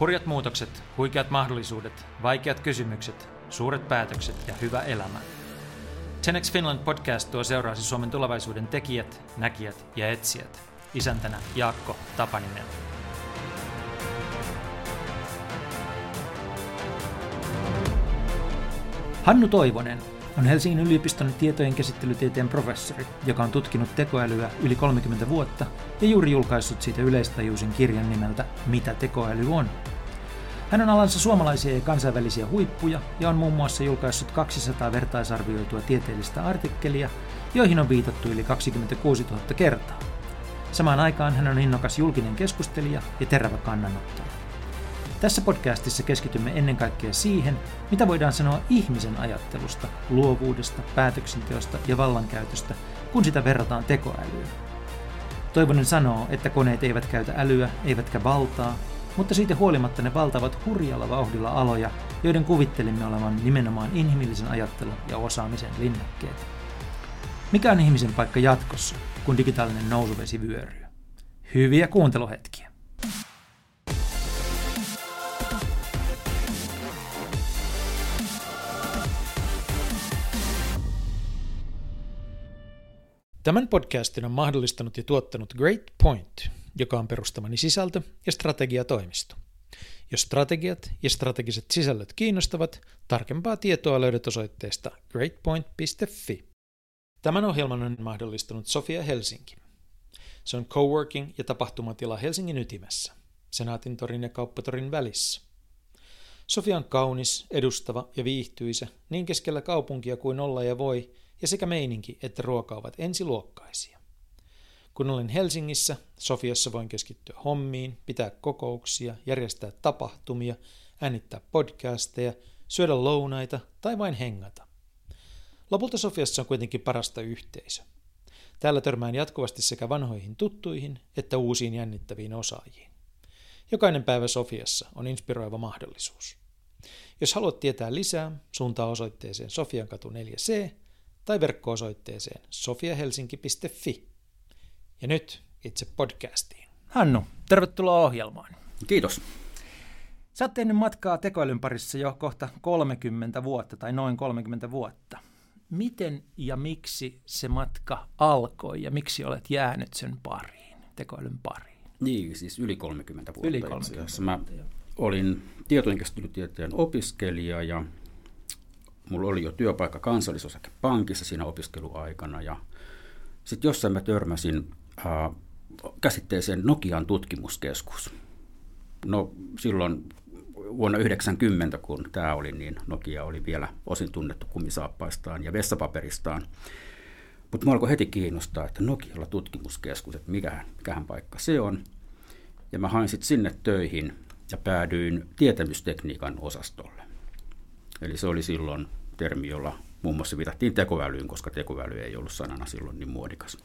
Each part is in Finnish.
Hurjat muutokset, huikeat mahdollisuudet, vaikeat kysymykset, suuret päätökset ja hyvä elämä. 10 Finland podcast tuo seuraasi Suomen tulevaisuuden tekijät, näkijät ja etsijät. Isäntänä Jaakko Tapaninen. Hannu Toivonen on Helsingin yliopiston tietojen käsittelytieteen professori, joka on tutkinut tekoälyä yli 30 vuotta ja juuri julkaissut siitä yleistajuisen kirjan nimeltä Mitä tekoäly on. Hän on alansa suomalaisia ja kansainvälisiä huippuja ja on muun muassa julkaissut 200 vertaisarvioitua tieteellistä artikkelia, joihin on viitattu yli 26 000 kertaa. Samaan aikaan hän on innokas julkinen keskustelija ja terävä kannanottaja. Tässä podcastissa keskitymme ennen kaikkea siihen, mitä voidaan sanoa ihmisen ajattelusta, luovuudesta, päätöksenteosta ja vallankäytöstä, kun sitä verrataan tekoälyyn. Toivonen sanoo, että koneet eivät käytä älyä, eivätkä valtaa, mutta siitä huolimatta ne valtavat hurjalla vauhdilla aloja, joiden kuvittelimme olevan nimenomaan inhimillisen ajattelun ja osaamisen linnakkeet. Mikä on ihmisen paikka jatkossa, kun digitaalinen nousuvesi vyöryy? Hyviä kuunteluhetkiä! Tämän podcastin on mahdollistanut ja tuottanut Great Point, joka on perustamani sisältö- ja strategiatoimisto. Jos strategiat ja strategiset sisällöt kiinnostavat, tarkempaa tietoa löydät osoitteesta greatpoint.fi. Tämän ohjelman on mahdollistanut Sofia Helsinki. Se on coworking ja tapahtumatila Helsingin ytimessä, Senaatin torin ja Kauppatorin välissä. Sofia on kaunis, edustava ja viihtyisä niin keskellä kaupunkia kuin olla ja voi, ja sekä meininki että ruoka ovat ensiluokkaisia. Kun olen Helsingissä, Sofiassa voin keskittyä hommiin, pitää kokouksia, järjestää tapahtumia, äänittää podcasteja, syödä lounaita tai vain hengata. Lopulta Sofiassa on kuitenkin parasta yhteisö. Täällä törmään jatkuvasti sekä vanhoihin tuttuihin että uusiin jännittäviin osaajiin. Jokainen päivä Sofiassa on inspiroiva mahdollisuus. Jos haluat tietää lisää, suuntaa osoitteeseen Sofiankatu 4C tai verkko-osoitteeseen sofiahelsinki.fi. Ja nyt itse podcastiin. Hannu, tervetuloa ohjelmaan. Kiitos. Sä oot tehnyt matkaa tekoälyn parissa jo kohta 30 vuotta tai noin 30 vuotta. Miten ja miksi se matka alkoi ja miksi olet jäänyt sen pariin, tekoälyn pariin? Niin, siis yli 30 vuotta. Yli 30 vuotta. Mä olin tietojenkäsittelytieteen opiskelija ja mulla oli jo työpaikka kansallisosakepankissa siinä opiskeluaikana ja sitten jossain mä törmäsin äh, käsitteeseen Nokian tutkimuskeskus. No silloin vuonna 90, kun tämä oli, niin Nokia oli vielä osin tunnettu kumisaappaistaan ja vessapaperistaan. Mutta mua alkoi heti kiinnostaa, että Nokialla tutkimuskeskus, että mikähän, mikähän paikka se on. Ja mä hain sitten sinne töihin ja päädyin tietämystekniikan osastolle. Eli se oli silloin termi, jolla muun muassa viitattiin tekoälyyn, koska tekoäly ei ollut sanana silloin niin muodikas.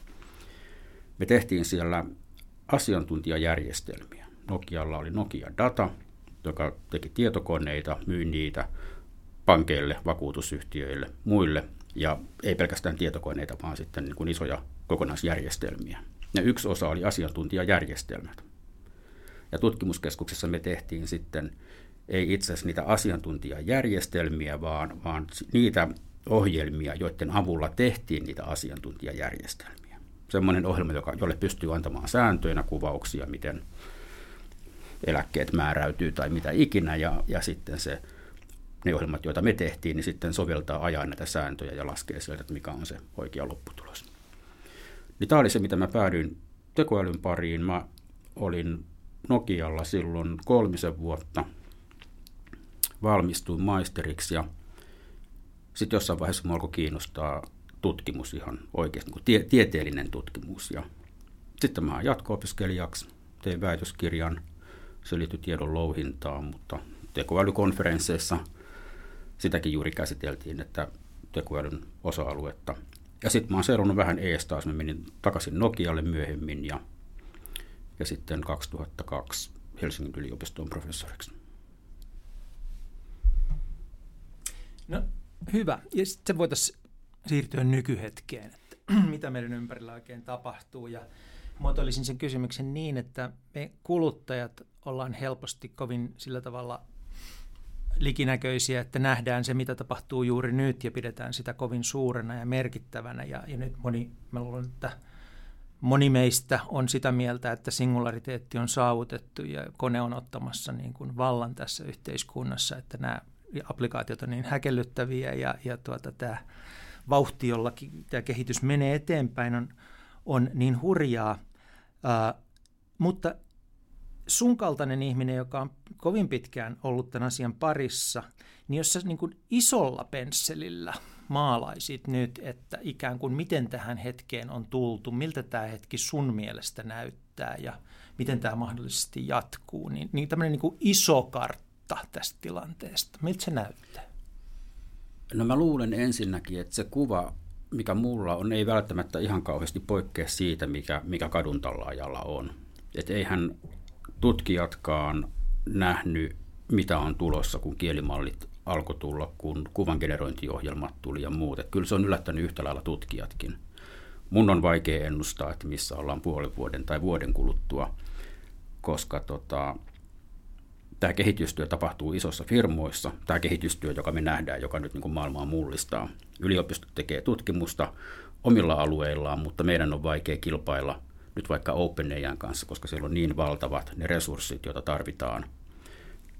Me tehtiin siellä asiantuntijajärjestelmiä. Nokialla oli Nokia Data, joka teki tietokoneita, myi niitä pankeille, vakuutusyhtiöille, muille, ja ei pelkästään tietokoneita, vaan sitten niin kuin isoja kokonaisjärjestelmiä. Ja yksi osa oli asiantuntijajärjestelmät. Ja tutkimuskeskuksessa me tehtiin sitten ei itse asiassa niitä asiantuntijajärjestelmiä, vaan, vaan niitä ohjelmia, joiden avulla tehtiin niitä asiantuntijajärjestelmiä. Semmoinen ohjelma, joka, jolle pystyy antamaan sääntöinä kuvauksia, miten eläkkeet määräytyy tai mitä ikinä, ja, ja sitten se, ne ohjelmat, joita me tehtiin, niin sitten soveltaa ajan näitä sääntöjä ja laskee sieltä, että mikä on se oikea lopputulos. Niin tämä oli se, mitä mä päädyin tekoälyn pariin. Mä olin Nokialla silloin kolmisen vuotta – valmistuin maisteriksi ja sitten jossain vaiheessa minua alkoi kiinnostaa tutkimus ihan oikeasti, niin tie, tieteellinen tutkimus. Ja sitten mä jatko-opiskelijaksi tein väitöskirjan, se liittyi tiedon louhintaan, mutta tekoälykonferensseissa sitäkin juuri käsiteltiin, että tekoälyn osa-aluetta. Ja sitten mä oon seurannut vähän ees taas, mä menin takaisin Nokialle myöhemmin ja, ja sitten 2002 Helsingin yliopiston professoriksi. No hyvä. Ja sitten voitaisiin siirtyä nykyhetkeen, että mitä meidän ympärillä oikein tapahtuu. Ja muotoilisin sen kysymyksen niin, että me kuluttajat ollaan helposti kovin sillä tavalla likinäköisiä, että nähdään se, mitä tapahtuu juuri nyt ja pidetään sitä kovin suurena ja merkittävänä. Ja, ja nyt moni, mä luulen, että moni meistä on sitä mieltä, että singulariteetti on saavutettu ja kone on ottamassa niin kuin vallan tässä yhteiskunnassa, että nämä applikaatiot on niin häkellyttäviä ja, ja tuota, tämä vauhti, jolla tämä kehitys menee eteenpäin, on, on niin hurjaa. Uh, mutta sun kaltainen ihminen, joka on kovin pitkään ollut tämän asian parissa, niin jos sä niin kuin isolla pensselillä maalaisit nyt, että ikään kuin miten tähän hetkeen on tultu, miltä tämä hetki sun mielestä näyttää ja miten tämä mahdollisesti jatkuu, niin, niin tämmöinen niin kuin iso kartta tästä tilanteesta, miltä se näyttää? No mä luulen ensinnäkin, että se kuva, mikä mulla on, ei välttämättä ihan kauheasti poikkea siitä, mikä, mikä kadun on. Että eihän tutkijatkaan nähnyt, mitä on tulossa, kun kielimallit alkoi tulla, kun kuvangenerointiohjelmat tuli ja muut. Että kyllä se on yllättänyt yhtä lailla tutkijatkin. Mun on vaikea ennustaa, että missä ollaan puolen vuoden tai vuoden kuluttua, koska tota, tämä kehitystyö tapahtuu isossa firmoissa. Tämä kehitystyö, joka me nähdään, joka nyt niin kuin maailmaa mullistaa. Yliopistot tekee tutkimusta omilla alueillaan, mutta meidän on vaikea kilpailla – nyt vaikka OpenAIan kanssa, koska siellä on niin valtavat ne resurssit, joita tarvitaan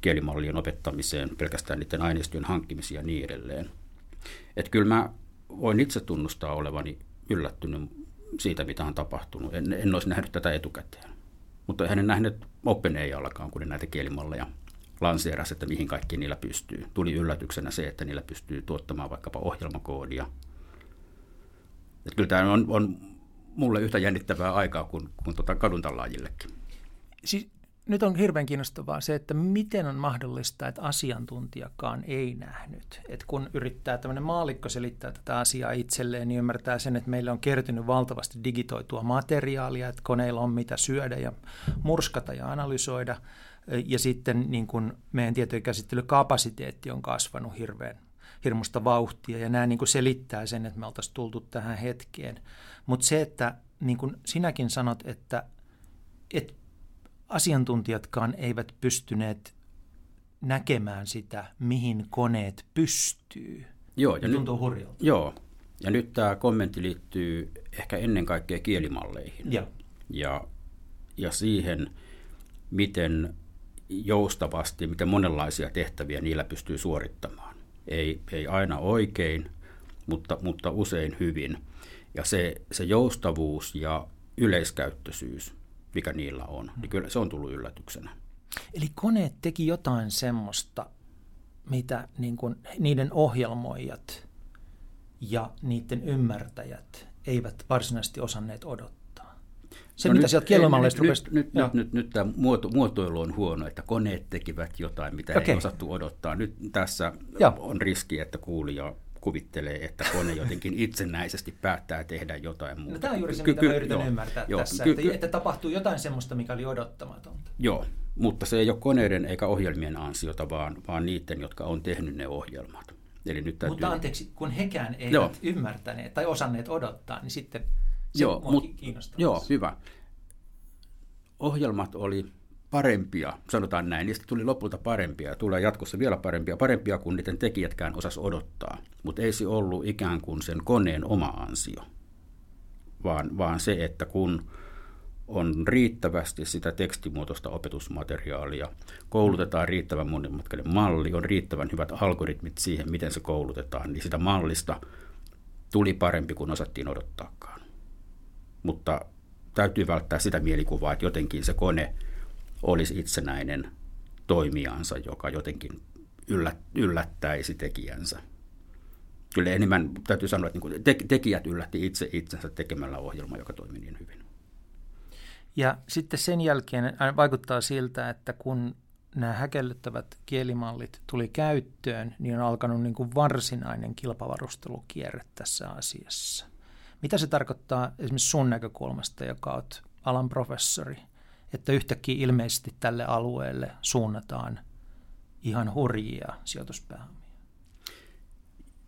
kielimallien opettamiseen, pelkästään niiden aineistojen hankkimiseen ja niin edelleen. Että kyllä mä voin itse tunnustaa olevani yllättynyt siitä, mitä on tapahtunut. En, en olisi nähnyt tätä etukäteen. Mutta hän en nähnyt OpenAIallakaan, kun ne näitä kielimalleja lanseerasi, että mihin kaikki niillä pystyy. Tuli yllätyksenä se, että niillä pystyy tuottamaan vaikkapa ohjelmakoodia. Että kyllä tämä on, on mulle yhtä jännittävää aikaa kuin, kuin tuota kaduntallaajillekin. Siis nyt on hirveän kiinnostavaa se, että miten on mahdollista, että asiantuntijakaan ei nähnyt. Et kun yrittää tämmöinen maalikko selittää tätä asiaa itselleen, niin ymmärtää sen, että meillä on kertynyt valtavasti digitoitua materiaalia, että koneilla on mitä syödä ja murskata ja analysoida. Ja sitten niin kun meidän tietojen käsittelykapasiteetti on kasvanut hirveän hirmusta vauhtia ja nämä niin kuin selittää sen, että me oltaisiin tultu tähän hetkeen. Mutta se, että niin kuin sinäkin sanot, että, että asiantuntijatkaan eivät pystyneet näkemään sitä, mihin koneet pystyy. Joo, ja tuntuu hurjalta. Joo, ja nyt tämä kommentti liittyy ehkä ennen kaikkea kielimalleihin. Ja, ja, ja siihen, miten joustavasti, miten monenlaisia tehtäviä niillä pystyy suorittamaan. Ei, ei aina oikein, mutta, mutta usein hyvin. Ja se, se joustavuus ja yleiskäyttöisyys, mikä niillä on, niin kyllä se on tullut yllätyksenä. Eli koneet teki jotain semmoista, mitä niin kuin niiden ohjelmoijat ja niiden ymmärtäjät eivät varsinaisesti osanneet odottaa. Se, no mitä nyt, sieltä kielimalleista nyt, rupesi... Nyt, nyt, nyt, nyt tämä muoto, muotoilu on huono, että koneet tekivät jotain, mitä okay. ei osattu odottaa. Nyt tässä Joo. on riski, että kuulija kuvittelee, että kone jotenkin itsenäisesti päättää tehdä jotain muuta. No, tämä on juuri se, ky- mitä mä yritän joo, ymmärtää joo, tässä, ky- että, että tapahtuu jotain semmoista, mikä oli odottamatonta. Joo, mutta se ei ole koneiden eikä ohjelmien ansiota, vaan, vaan niiden, jotka on tehnyt ne ohjelmat. Eli nyt täytyy... Mutta anteeksi, kun hekään eivät joo. ymmärtäneet tai osanneet odottaa, niin sitten se joo, mut. Joo, hyvä. Ohjelmat oli parempia, sanotaan näin, niistä tuli lopulta parempia ja tulee jatkossa vielä parempia, parempia kuin niiden tekijätkään osas odottaa. Mutta ei se ollut ikään kuin sen koneen oma ansio, vaan, vaan se, että kun on riittävästi sitä tekstimuotoista opetusmateriaalia, koulutetaan riittävän monimutkainen malli, on riittävän hyvät algoritmit siihen, miten se koulutetaan, niin sitä mallista tuli parempi kuin osattiin odottaakaan. Mutta täytyy välttää sitä mielikuvaa, että jotenkin se kone – olisi itsenäinen toimijansa, joka jotenkin yllättäisi tekijänsä. Kyllä enemmän täytyy sanoa, että niin tekijät yllätti itse itsensä tekemällä ohjelma, joka toimi niin hyvin. Ja sitten sen jälkeen vaikuttaa siltä, että kun nämä häkellyttävät kielimallit tuli käyttöön, niin on alkanut niin kuin varsinainen kilpavarustelukierre tässä asiassa. Mitä se tarkoittaa esimerkiksi sun näkökulmasta, joka olet alan professori – että yhtäkkiä ilmeisesti tälle alueelle suunnataan ihan hurjia sijoituspääomia.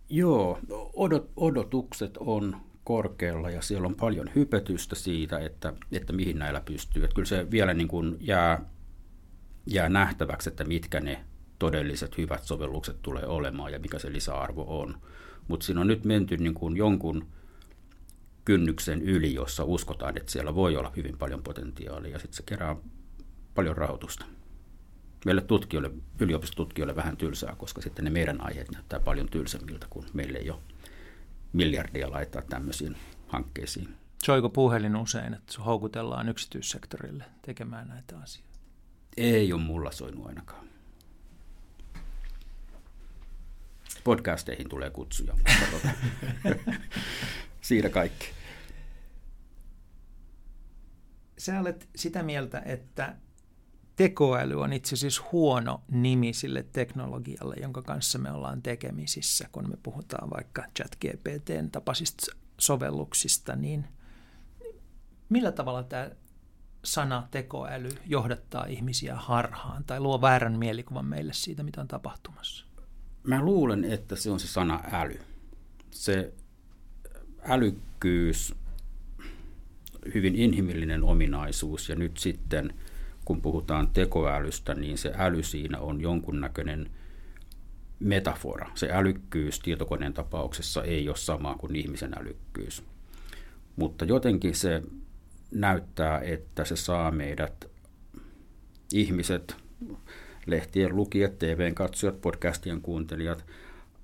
Joo, odot, odotukset on korkealla ja siellä on paljon hypetystä siitä, että, että mihin näillä pystyy. Että kyllä se vielä niin kuin jää, jää nähtäväksi, että mitkä ne todelliset hyvät sovellukset tulee olemaan ja mikä se lisäarvo on. Mutta siinä on nyt menty niin kuin jonkun kynnyksen yli, jossa uskotaan, että siellä voi olla hyvin paljon potentiaalia ja sitten se kerää paljon rahoitusta. Meille tutkijoille, yliopistotutkijoille vähän tylsää, koska sitten ne meidän aiheet näyttää paljon tylsemmiltä, kun meille ei ole miljardia laittaa tämmöisiin hankkeisiin. Soiko puhelin usein, että se houkutellaan yksityissektorille tekemään näitä asioita? Ei ole mulla soinut ainakaan. Podcasteihin tulee kutsuja, mutta tota, siinä kaikki. Sä olet sitä mieltä, että tekoäly on itse asiassa huono nimi sille teknologialle, jonka kanssa me ollaan tekemisissä, kun me puhutaan vaikka ChatGPTn tapaisista sovelluksista, niin millä tavalla tämä sana tekoäly johdattaa ihmisiä harhaan tai luo väärän mielikuvan meille siitä, mitä on tapahtumassa? Mä luulen, että se on se sana äly. Se älykkyys, hyvin inhimillinen ominaisuus ja nyt sitten – kun puhutaan tekoälystä, niin se äly siinä on jonkunnäköinen metafora. Se älykkyys tietokoneen tapauksessa ei ole sama kuin ihmisen älykkyys. Mutta jotenkin se näyttää, että se saa meidät ihmiset, lehtien lukijat, TVn katsojat, podcastien kuuntelijat,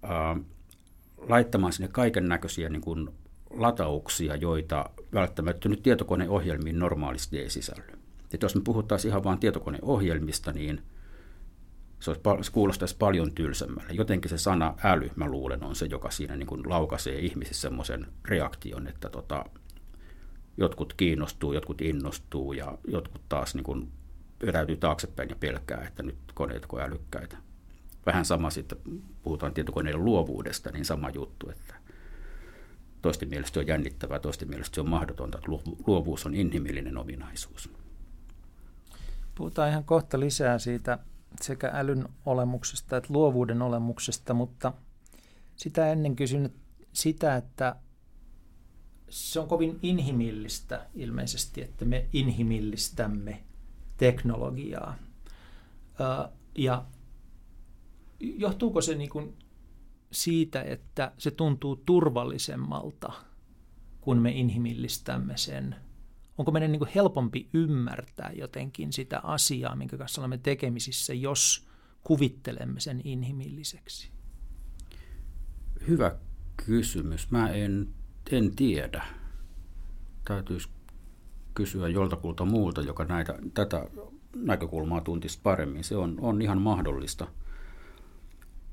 ää, laittamaan sinne kaiken näköisiä niin latauksia, joita välttämättä nyt tietokoneohjelmiin normaalisti ei sisälly. Että jos me puhuttaisiin ihan vain tietokoneohjelmista, niin se, olisi, se kuulostaisi paljon tylsemmälle. Jotenkin se sana äly, mä luulen, on se, joka siinä niin kuin laukaisee ihmisissä semmoisen reaktion, että tota, jotkut kiinnostuu, jotkut innostuu ja jotkut taas niin kuin vetäytyy taaksepäin ja pelkää, että nyt koneet on älykkäitä. Vähän sama sitten, puhutaan tietokoneiden luovuudesta, niin sama juttu, että toisten mielestä se on jännittävää, toisten mielestä se on mahdotonta, että luovuus on inhimillinen ominaisuus. Puhutaan ihan kohta lisää siitä sekä älyn olemuksesta että luovuuden olemuksesta, mutta sitä ennen kysyn sitä, että se on kovin inhimillistä ilmeisesti, että me inhimillistämme teknologiaa. Ja johtuuko se niin kuin siitä, että se tuntuu turvallisemmalta, kun me inhimillistämme sen – onko meidän niin helpompi ymmärtää jotenkin sitä asiaa, minkä kanssa olemme tekemisissä, jos kuvittelemme sen inhimilliseksi? Hyvä kysymys. Mä en, en tiedä. Täytyisi kysyä joltakulta muulta, joka näitä, tätä näkökulmaa tuntisi paremmin. Se on, on ihan mahdollista.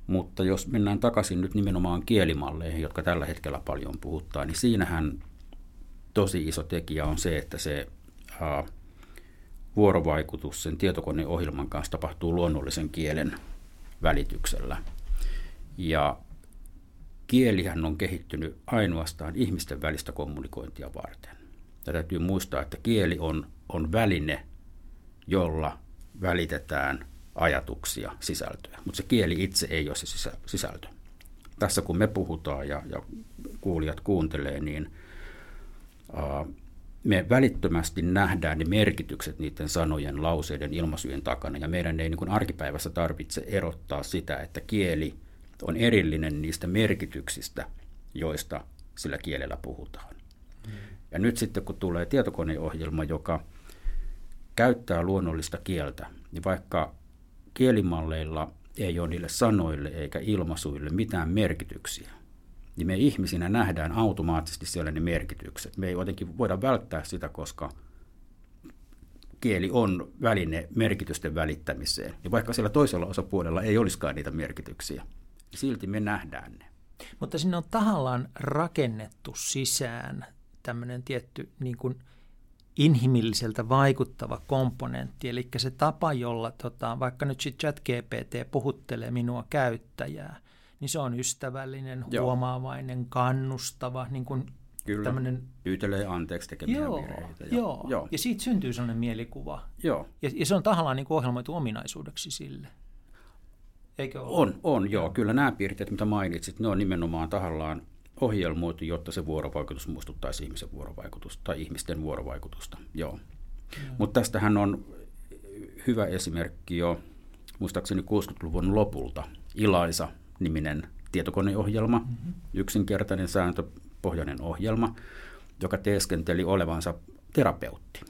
Mutta jos mennään takaisin nyt nimenomaan kielimalleihin, jotka tällä hetkellä paljon puhuttaa, niin siinähän tosi iso tekijä on se, että se ää, vuorovaikutus sen tietokoneohjelman kanssa tapahtuu luonnollisen kielen välityksellä. Ja kielihän on kehittynyt ainoastaan ihmisten välistä kommunikointia varten. Ja täytyy muistaa, että kieli on, on väline, jolla välitetään ajatuksia, sisältöä. Mutta se kieli itse ei ole se sisältö. Tässä kun me puhutaan ja, ja kuulijat kuuntelee, niin – me välittömästi nähdään ne merkitykset niiden sanojen, lauseiden, ilmaisujen takana, ja meidän ei niin kuin arkipäivässä tarvitse erottaa sitä, että kieli on erillinen niistä merkityksistä, joista sillä kielellä puhutaan. Mm. Ja nyt sitten kun tulee tietokoneohjelma, joka käyttää luonnollista kieltä, niin vaikka kielimalleilla ei ole niille sanoille eikä ilmaisuille mitään merkityksiä, niin me ihmisinä nähdään automaattisesti siellä ne merkitykset. Me ei jotenkin voida välttää sitä, koska kieli on väline merkitysten välittämiseen. Ja vaikka siellä toisella osapuolella ei olisikaan niitä merkityksiä, niin silti me nähdään ne. Mutta sinne on tahallaan rakennettu sisään tämmöinen tietty niin kuin inhimilliseltä vaikuttava komponentti, eli se tapa, jolla tota, vaikka nyt sitten ChatGPT puhuttelee minua käyttäjää, niin se on ystävällinen, Joo. huomaavainen, kannustava, niin kuin Kyllä, tämmöinen... pyytelee anteeksi tekemiä joo, virheitä. Ja, joo. joo, ja siitä syntyy sellainen mielikuva. Joo. Ja, ja se on tahallaan niin ohjelmoitu ominaisuudeksi sille. Eikö ole? On, on joo. Kyllä nämä piirteet, mitä mainitsit, ne on nimenomaan tahallaan ohjelmoitu, jotta se vuorovaikutus muistuttaisi ihmisen vuorovaikutusta tai ihmisten vuorovaikutusta. Joo. Mm. Mutta tästähän on hyvä esimerkki jo muistaakseni 60-luvun lopulta. Ilaisa-niminen tietokoneohjelma, mm-hmm. yksinkertainen sääntöpohjainen ohjelma, joka teeskenteli olevansa terapeutti.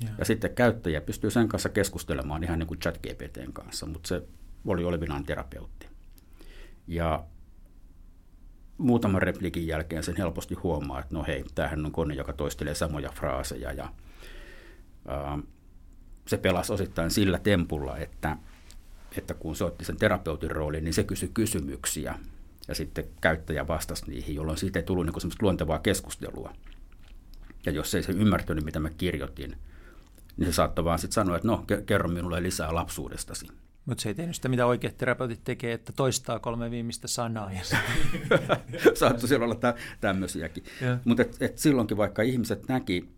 Ja. ja sitten käyttäjä pystyy sen kanssa keskustelemaan ihan niin kuin ChatGPTn kanssa, mutta se oli olevinaan terapeutti. Ja muutaman replikin jälkeen sen helposti huomaa, että no hei, tämähän on kone, joka toistelee samoja fraaseja. Ja, ää, se pelasi osittain sillä tempulla, että, että kun se otti sen terapeutin roolin, niin se kysyi kysymyksiä. Ja sitten käyttäjä vastasi niihin, jolloin siitä ei tullut niin semmoista luontevaa keskustelua. Ja jos ei se ymmärtänyt, mitä mä kirjoitin, niin se saattoi vaan sitten sanoa, että no, kerro minulle lisää lapsuudestasi. Mutta se ei tehnyt sitä, mitä oikeat terapeutit tekee, että toistaa kolme viimeistä sanaa. Ja Saattoi siellä olla tä- tämmöisiäkin. Mutta et, et silloinkin vaikka ihmiset näki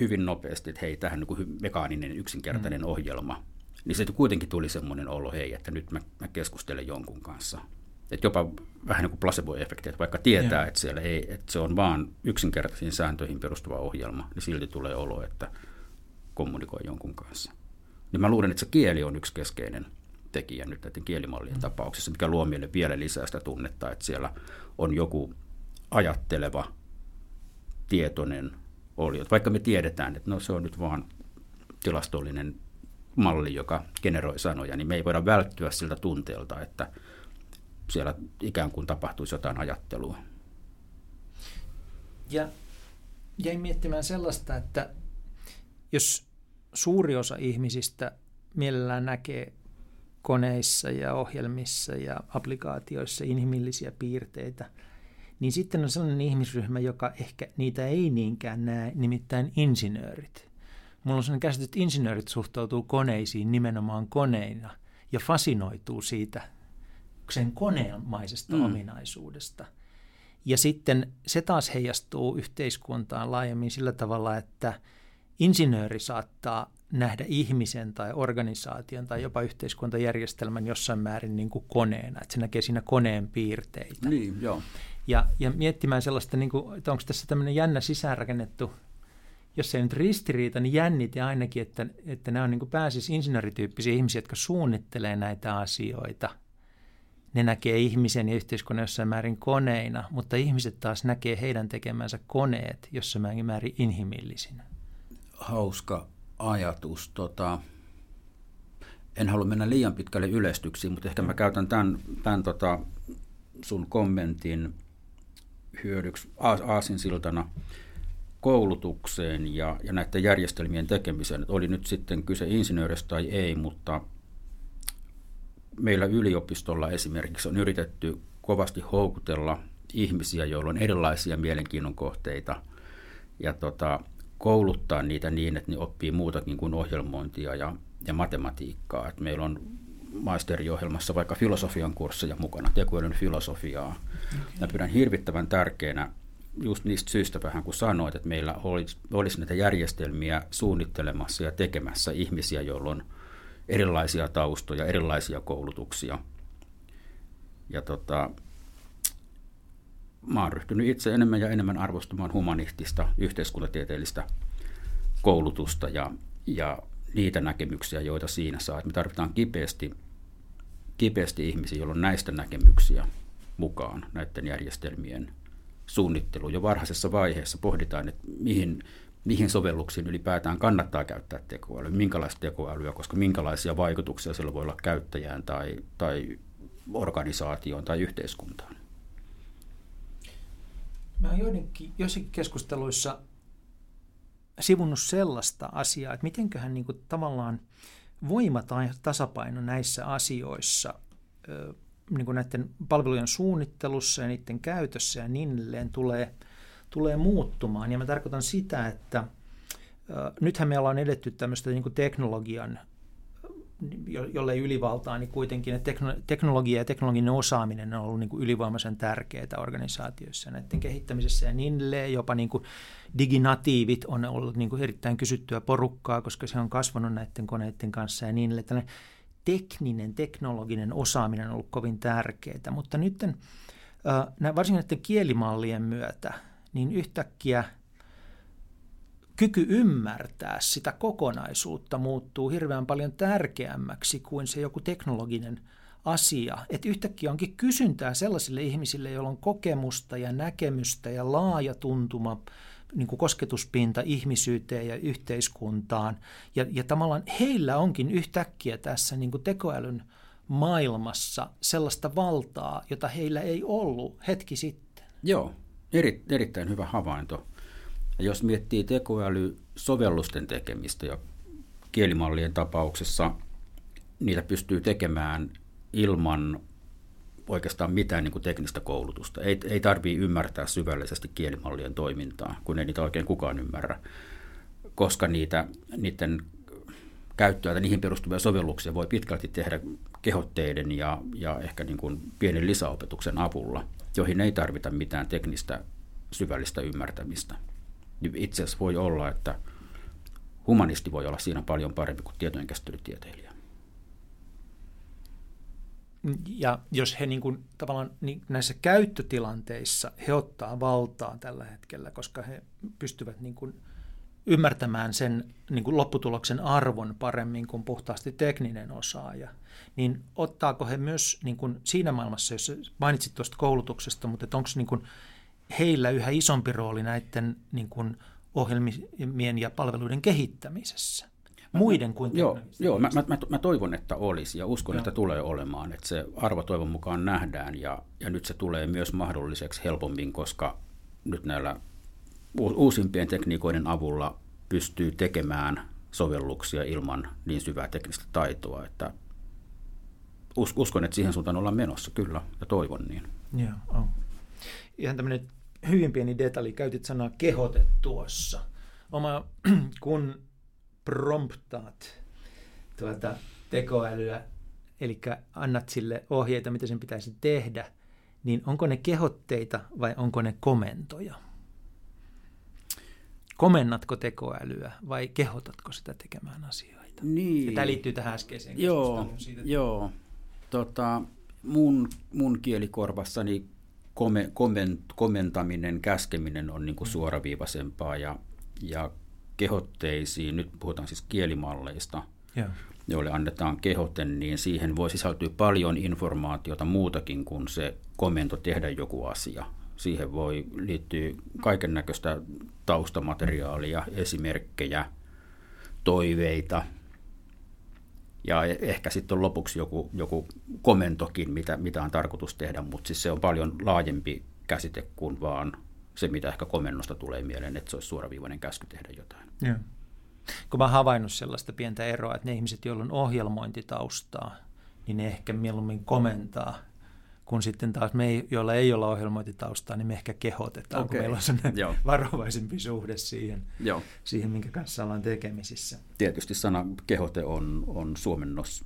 hyvin nopeasti, että hei, tähän niin mekaaninen, yksinkertainen mm. ohjelma, niin se kuitenkin tuli semmoinen olo, hei, että nyt mä, mä keskustelen jonkun kanssa. Et jopa vähän niin kuin placebo-efekti, että vaikka tietää, että, siellä ei, että se on vaan yksinkertaisiin sääntöihin perustuva ohjelma, niin silti tulee olo, että kommunikoi jonkun kanssa. Niin mä luulen, että se kieli on yksi keskeinen tekijä nyt näiden kielimallien mm. tapauksessa, mikä luo meille vielä lisää sitä tunnetta, että siellä on joku ajatteleva, tietoinen oli. Vaikka me tiedetään, että no se on nyt vaan tilastollinen malli, joka generoi sanoja, niin me ei voida välttyä siltä tunteelta, että siellä ikään kuin tapahtuisi jotain ajattelua. Ja jäin miettimään sellaista, että jos suuri osa ihmisistä mielellään näkee koneissa ja ohjelmissa ja applikaatioissa inhimillisiä piirteitä, niin sitten on sellainen ihmisryhmä, joka ehkä niitä ei niinkään näe, nimittäin insinöörit. Mulla on sellainen käsitys, että insinöörit suhtautuu koneisiin nimenomaan koneina ja fasinoituu siitä sen koneemaisesta mm. ominaisuudesta. Ja sitten se taas heijastuu yhteiskuntaan laajemmin sillä tavalla, että insinööri saattaa nähdä ihmisen tai organisaation tai jopa yhteiskuntajärjestelmän jossain määrin niin kuin koneena, että se näkee siinä koneen piirteitä. Niin, joo. Ja, ja miettimään sellaista, niin kuin, että onko tässä tämmöinen jännä sisäänrakennettu, jos ei nyt ristiriita, niin jännite ainakin, että, että nämä on niin pääsis insinöörityyppisiä ihmisiä, jotka suunnittelee näitä asioita. Ne näkee ihmisen ja yhteiskunnan jossain määrin koneina, mutta ihmiset taas näkee heidän tekemänsä koneet jossain määrin inhimillisinä. Hauska ajatus. Tota, en halua mennä liian pitkälle yleistyksiin, mutta ehkä mä käytän tämän, tämän tota, sun kommentin hyödyksi aasinsiltana koulutukseen ja, ja näiden järjestelmien tekemiseen. Oli nyt sitten kyse insinööristä tai ei, mutta meillä yliopistolla esimerkiksi on yritetty kovasti houkutella ihmisiä, joilla on erilaisia mielenkiinnon kohteita. Ja tota, kouluttaa niitä niin, että ne oppii muutakin kuin ohjelmointia ja, ja matematiikkaa. Et meillä on maisteriohjelmassa vaikka filosofian kursseja mukana, tekoälyn filosofiaa. Okay. Mä pidän hirvittävän tärkeänä just niistä syistä vähän kuin sanoit, että meillä olisi, olisi näitä järjestelmiä suunnittelemassa ja tekemässä ihmisiä, joilla on erilaisia taustoja, erilaisia koulutuksia. Ja tota, mä oon ryhtynyt itse enemmän ja enemmän arvostamaan humanistista, yhteiskuntatieteellistä koulutusta ja, ja niitä näkemyksiä, joita siinä saa. me tarvitaan kipeästi, kipeästi ihmisiä, joilla on näistä näkemyksiä mukaan näiden järjestelmien suunnittelu. Jo varhaisessa vaiheessa pohditaan, että mihin, mihin sovelluksiin ylipäätään kannattaa käyttää tekoälyä, minkälaista tekoälyä, koska minkälaisia vaikutuksia sillä voi olla käyttäjään tai, tai organisaatioon tai yhteiskuntaan. Mä oon joidenkin, joissakin keskusteluissa sivunnut sellaista asiaa, että mitenköhän niin kuin tavallaan voima tai tasapaino näissä asioissa niin kuin näiden palvelujen suunnittelussa ja niiden käytössä ja niin edelleen tulee, tulee muuttumaan. Ja mä tarkoitan sitä, että nythän me ollaan edetty tämmöistä niin kuin teknologian jolle ei ylivaltaa, niin kuitenkin että teknologia ja teknologinen osaaminen on ollut niin kuin ylivoimaisen tärkeää organisaatioissa näiden kehittämisessä ja niin edelleen. Jopa niin kuin diginatiivit on ollut niin kuin erittäin kysyttyä porukkaa, koska se on kasvanut näiden koneiden kanssa ja niin edelleen. Tällainen tekninen, teknologinen osaaminen on ollut kovin tärkeää, mutta nyt varsinkin näiden kielimallien myötä, niin yhtäkkiä kyky ymmärtää sitä kokonaisuutta muuttuu hirveän paljon tärkeämmäksi kuin se joku teknologinen asia. Että yhtäkkiä onkin kysyntää sellaisille ihmisille, joilla on kokemusta ja näkemystä ja laaja tuntuma niin kuin kosketuspinta ihmisyyteen ja yhteiskuntaan. Ja, ja tavallaan heillä onkin yhtäkkiä tässä niin kuin tekoälyn maailmassa sellaista valtaa, jota heillä ei ollut hetki sitten. Joo, eri, erittäin hyvä havainto. Ja jos miettii tekoälysovellusten tekemistä ja kielimallien tapauksessa, niitä pystyy tekemään ilman oikeastaan mitään niin kuin teknistä koulutusta. Ei, ei tarvitse ymmärtää syvällisesti kielimallien toimintaa, kun ei niitä oikein kukaan ymmärrä, koska niitä, niiden käyttöä tai niihin perustuvia sovelluksia voi pitkälti tehdä kehotteiden ja, ja ehkä niin kuin pienen lisäopetuksen avulla, joihin ei tarvita mitään teknistä syvällistä ymmärtämistä. Itse asiassa voi olla, että humanisti voi olla siinä paljon parempi kuin tietojenkäsittelytieteilijä. Ja jos he niin kuin, tavallaan niin näissä käyttötilanteissa, he ottaa valtaa tällä hetkellä, koska he pystyvät niin kuin ymmärtämään sen niin kuin lopputuloksen arvon paremmin kuin puhtaasti tekninen osaaja, niin ottaako he myös niin kuin siinä maailmassa, jos mainitsit tuosta koulutuksesta, mutta onko niin heillä yhä isompi rooli näiden niin kuin ohjelmien ja palveluiden kehittämisessä? muiden kuin Joo, joo mä, mä, mä toivon, että olisi ja uskon, joo. että tulee olemaan. Että se arvo toivon mukaan nähdään ja, ja nyt se tulee myös mahdolliseksi helpommin, koska nyt näillä uusimpien tekniikoiden avulla pystyy tekemään sovelluksia ilman niin syvää teknistä taitoa, että uskon, että siihen suuntaan ollaan menossa, kyllä, ja toivon niin. Joo, on. Ihan tämmöinen hyvin pieni detalji, käytit sanaa kehote tuossa. Oma, kun promptaat tuota tekoälyä, eli annat sille ohjeita, mitä sen pitäisi tehdä, niin onko ne kehotteita vai onko ne komentoja? Komennatko tekoälyä vai kehotatko sitä tekemään asioita? Niin. Ja tämä liittyy tähän äskeiseen Joo, siitä. joo. Tota, mun, mun kielikorvassani kome, komen, komentaminen, käskeminen on niin kuin suoraviivaisempaa ja, ja kehotteisiin, nyt puhutaan siis kielimalleista, yeah. joille annetaan kehote, niin siihen voi sisältyä paljon informaatiota muutakin kuin se komento tehdä joku asia. Siihen voi liittyä kaiken näköistä taustamateriaalia, esimerkkejä, toiveita, ja e- ehkä sitten lopuksi joku, joku komentokin, mitä, mitä on tarkoitus tehdä, mutta siis se on paljon laajempi käsite kuin vaan se, mitä ehkä komennosta tulee mieleen, että se olisi suoraviivainen käsky tehdä jotain. Joo. Kun mä havainnut sellaista pientä eroa, että ne ihmiset, joilla on ohjelmointitaustaa, niin ne ehkä mieluummin komentaa, kun sitten taas me, joilla ei ole ohjelmointitaustaa, niin me ehkä kehotetaan, okay. kun meillä on sellainen Joo. varovaisempi suhde siihen, Joo. siihen, minkä kanssa ollaan tekemisissä. Tietysti sana kehote on, on suomennos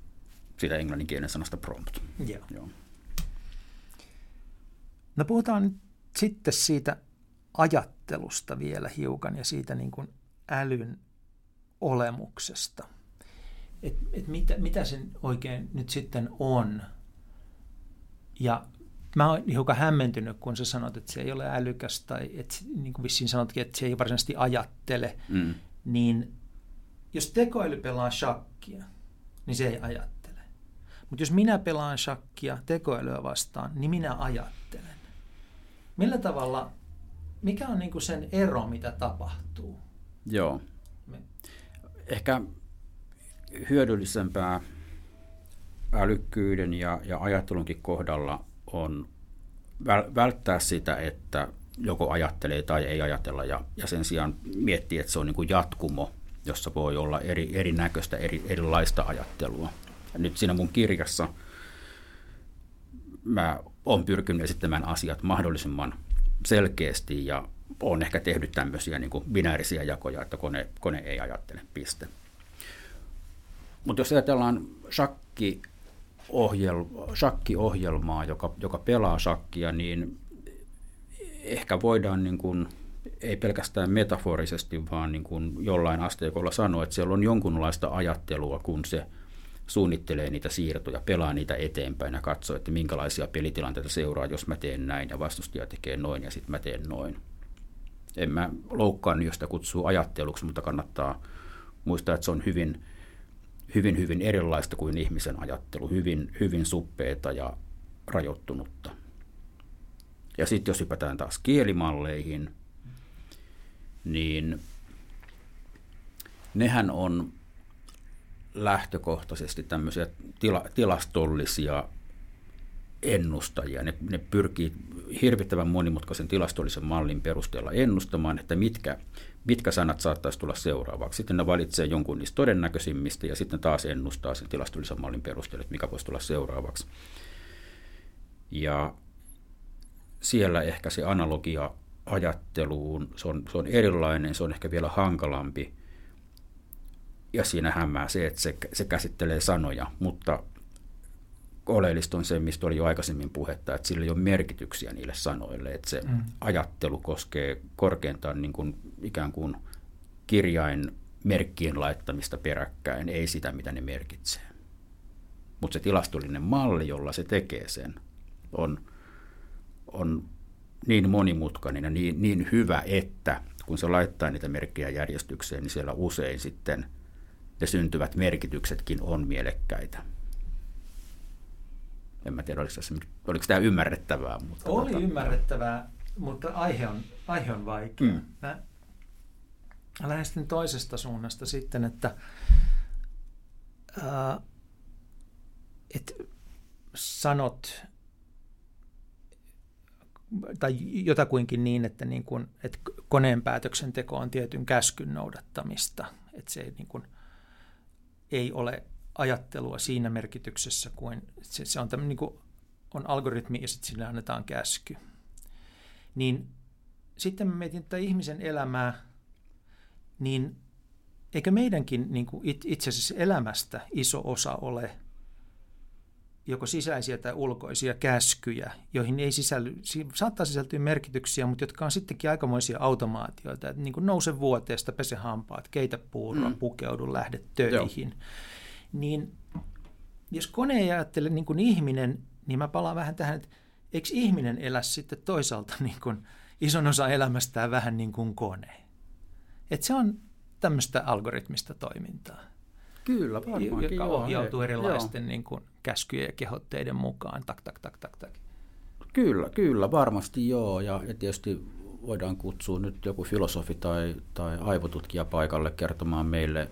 siitä englanninkielen sanasta prompt. Joo. Joo. No puhutaan sitten siitä ajattelusta vielä hiukan ja siitä niin kuin älyn olemuksesta. Et, et mitä, mitä sen oikein nyt sitten on. Ja mä oon hiukan hämmentynyt, kun sä sanot, että se ei ole älykäs tai että, niin kuin vissiin sanotkin, että se ei varsinaisesti ajattele. Mm. Niin jos tekoäly pelaa shakkia, niin se ei ajattele. Mutta jos minä pelaan shakkia tekoälyä vastaan, niin minä ajattelen. Millä tavalla mikä on niin kuin sen ero, mitä tapahtuu? Joo. Me... Ehkä hyödyllisempää älykkyyden ja, ja ajattelunkin kohdalla on välttää sitä, että joko ajattelee tai ei ajatella ja, ja sen sijaan miettiä, että se on niin kuin jatkumo, jossa voi olla eri, erinäköistä, eri, erilaista ajattelua. Ja nyt siinä mun kirjassa mä olen pyrkinyt esittämään asiat mahdollisimman selkeästi ja on ehkä tehnyt tämmöisiä niin kuin binäärisiä jakoja, että kone, kone ei ajattele, piste. Mutta jos ajatellaan shakki shakki-ohjelmaa, joka, joka pelaa shakkia, niin ehkä voidaan niin kuin, ei pelkästään metaforisesti, vaan niin kuin jollain asteikolla sanoa, että siellä on jonkunlaista ajattelua, kun se suunnittelee niitä siirtoja, pelaa niitä eteenpäin ja katsoo, että minkälaisia pelitilanteita seuraa, jos mä teen näin ja vastustaja tekee noin ja sitten mä teen noin. En mä loukkaan, jos sitä kutsuu ajatteluksi, mutta kannattaa muistaa, että se on hyvin, hyvin, hyvin erilaista kuin ihmisen ajattelu, hyvin, hyvin suppeeta ja rajoittunutta. Ja sitten jos hypätään taas kielimalleihin, niin nehän on lähtökohtaisesti tämmöisiä tila, tilastollisia ennustajia. Ne, ne pyrkii hirvittävän monimutkaisen tilastollisen mallin perusteella ennustamaan, että mitkä, mitkä sanat saattaisi tulla seuraavaksi. Sitten ne valitsee jonkun niistä todennäköisimmistä ja sitten taas ennustaa sen tilastollisen mallin perusteella, että mikä voisi tulla seuraavaksi. Ja siellä ehkä se analogia ajatteluun, se on, se on erilainen, se on ehkä vielä hankalampi. Ja siinä hämää se, että se, se käsittelee sanoja, mutta oleellista on se, mistä oli jo aikaisemmin puhetta, että sillä ei ole merkityksiä niille sanoille, että se mm. ajattelu koskee korkeintaan niin kuin ikään kuin kirjain merkkien laittamista peräkkäin, ei sitä, mitä ne merkitsee. Mutta se tilastollinen malli, jolla se tekee sen, on, on niin monimutkainen ja niin, niin hyvä, että kun se laittaa niitä merkkejä järjestykseen, niin siellä usein sitten ne syntyvät merkityksetkin on mielekkäitä. En mä tiedä, oliko, tässä, oliko tämä ymmärrettävää. Mutta Oli tota... ymmärrettävää, mutta aihe on, aihe on vaikea. Mm. Mä lähestyn toisesta suunnasta sitten, että, äh, että sanot tai jotakuinkin niin, että, niin kuin, että koneen päätöksenteko on tietyn käskyn noudattamista, että se ei, niin kuin, ei ole ajattelua siinä merkityksessä, kuin se, se on, niin kuin, on algoritmi ja sitten sille annetaan käsky. Niin sitten mä mietin että ihmisen elämää, niin eikö meidänkin niin kuin itse asiassa elämästä iso osa ole – joko sisäisiä tai ulkoisia käskyjä, joihin ei sisälly, saattaa sisältyä merkityksiä, mutta jotka on sittenkin aikamoisia automaatioita, että niin kuin nouse vuoteesta, pese hampaat, keitä puuroa, mm. pukeudu, lähde töihin. Joo. Niin jos kone ei ajattele niin kuin ihminen, niin mä palaan vähän tähän, että eikö ihminen elä sitten toisaalta niin kuin ison osa elämästään vähän niin kuin kone? Että se on tämmöistä algoritmista toimintaa. Kyllä, varmaankin. Joka ohjautuu erilaisten niin kuin, käskyjen ja kehotteiden mukaan. Tak, tak, tak, tak, tak. Kyllä, kyllä, varmasti joo. Ja, ja tietysti voidaan kutsua nyt joku filosofi tai, tai aivotutkija paikalle kertomaan meille